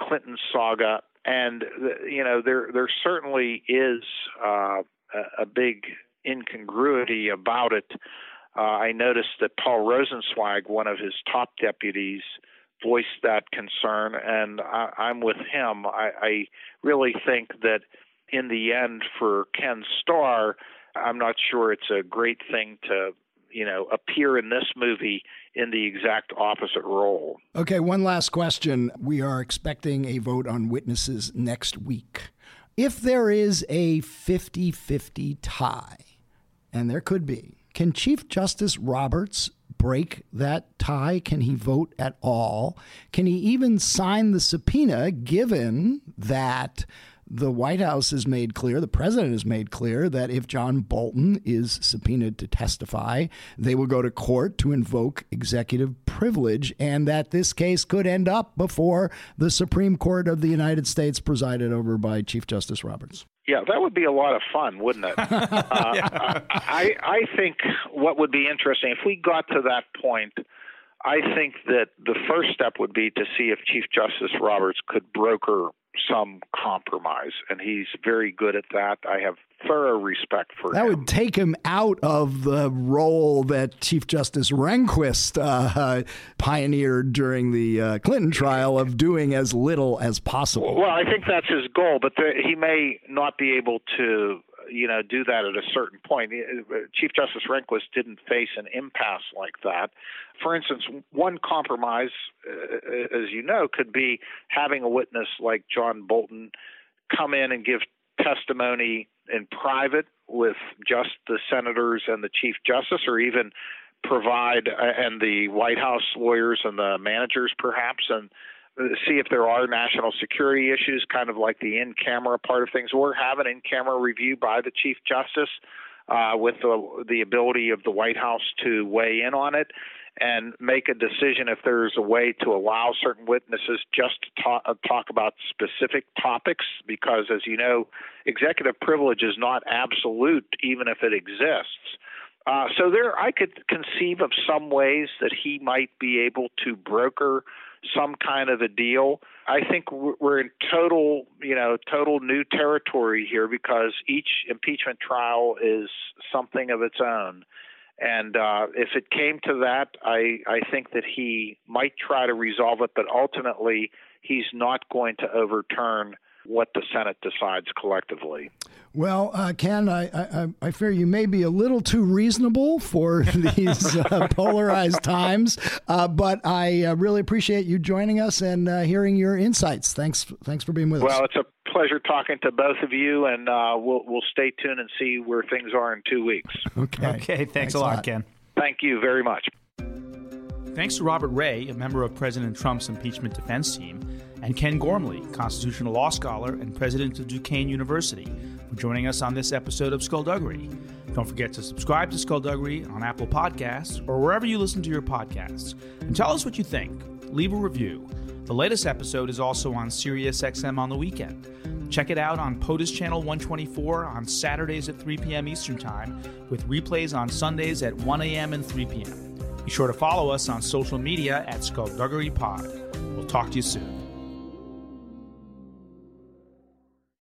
Clinton saga, and you know there there certainly is uh, a, big incongruity about it. Uh, I noticed that Paul Rosenzweig, one of his top deputies, voiced that concern, and I, I'm with him. I, I really think that in the end, for Ken Starr, I'm not sure it's a great thing to you know appear in this movie in the exact opposite role. Okay, one last question. We are expecting a vote on witnesses next week. If there is a 50-50 tie, and there could be, can Chief Justice Roberts break that tie? Can he vote at all? Can he even sign the subpoena given that the White House has made clear, the president has made clear that if John Bolton is subpoenaed to testify, they will go to court to invoke executive privilege, and that this case could end up before the Supreme Court of the United States, presided over by Chief Justice Roberts. Yeah, that would be a lot of fun, wouldn't it? uh, yeah. I, I think what would be interesting if we got to that point. I think that the first step would be to see if Chief Justice Roberts could broker some compromise, and he's very good at that. I have thorough respect for that him. would take him out of the role that Chief Justice Rehnquist uh, pioneered during the uh, Clinton trial of doing as little as possible. Well, I think that's his goal, but the, he may not be able to you know do that at a certain point. Chief Justice Rehnquist didn't face an impasse like that. For instance, one compromise, uh, as you know, could be having a witness like John Bolton come in and give testimony in private with just the senators and the chief justice, or even provide uh, and the White House lawyers and the managers, perhaps, and see if there are national security issues, kind of like the in camera part of things, We're having in camera review by the Chief Justice uh, with the, the ability of the White House to weigh in on it and make a decision if there's a way to allow certain witnesses just to talk, uh, talk about specific topics, because as you know, executive privilege is not absolute, even if it exists. Uh, so there, I could conceive of some ways that he might be able to broker some kind of a deal. I think we're in total, you know, total new territory here because each impeachment trial is something of its own. And uh, if it came to that, I, I think that he might try to resolve it, but ultimately he's not going to overturn what the Senate decides collectively. Well, uh, Ken, I, I, I, fear you may be a little too reasonable for these uh, polarized times, uh, but I uh, really appreciate you joining us and uh, hearing your insights. Thanks, thanks for being with well, us. Well, it's a pleasure talking to both of you, and uh, we'll we'll stay tuned and see where things are in two weeks. Okay. Okay. Thanks, thanks a lot, lot, Ken. Thank you very much. Thanks to Robert Ray, a member of President Trump's impeachment defense team, and Ken Gormley, constitutional law scholar and president of Duquesne University, for joining us on this episode of Skullduggery. Don't forget to subscribe to Skullduggery on Apple Podcasts or wherever you listen to your podcasts. And tell us what you think. Leave a review. The latest episode is also on SiriusXM on the weekend. Check it out on POTUS Channel 124 on Saturdays at 3 p.m. Eastern Time, with replays on Sundays at 1 a.m. and 3 p.m. Be sure to follow us on social media at Skullduggery Pod. We'll talk to you soon.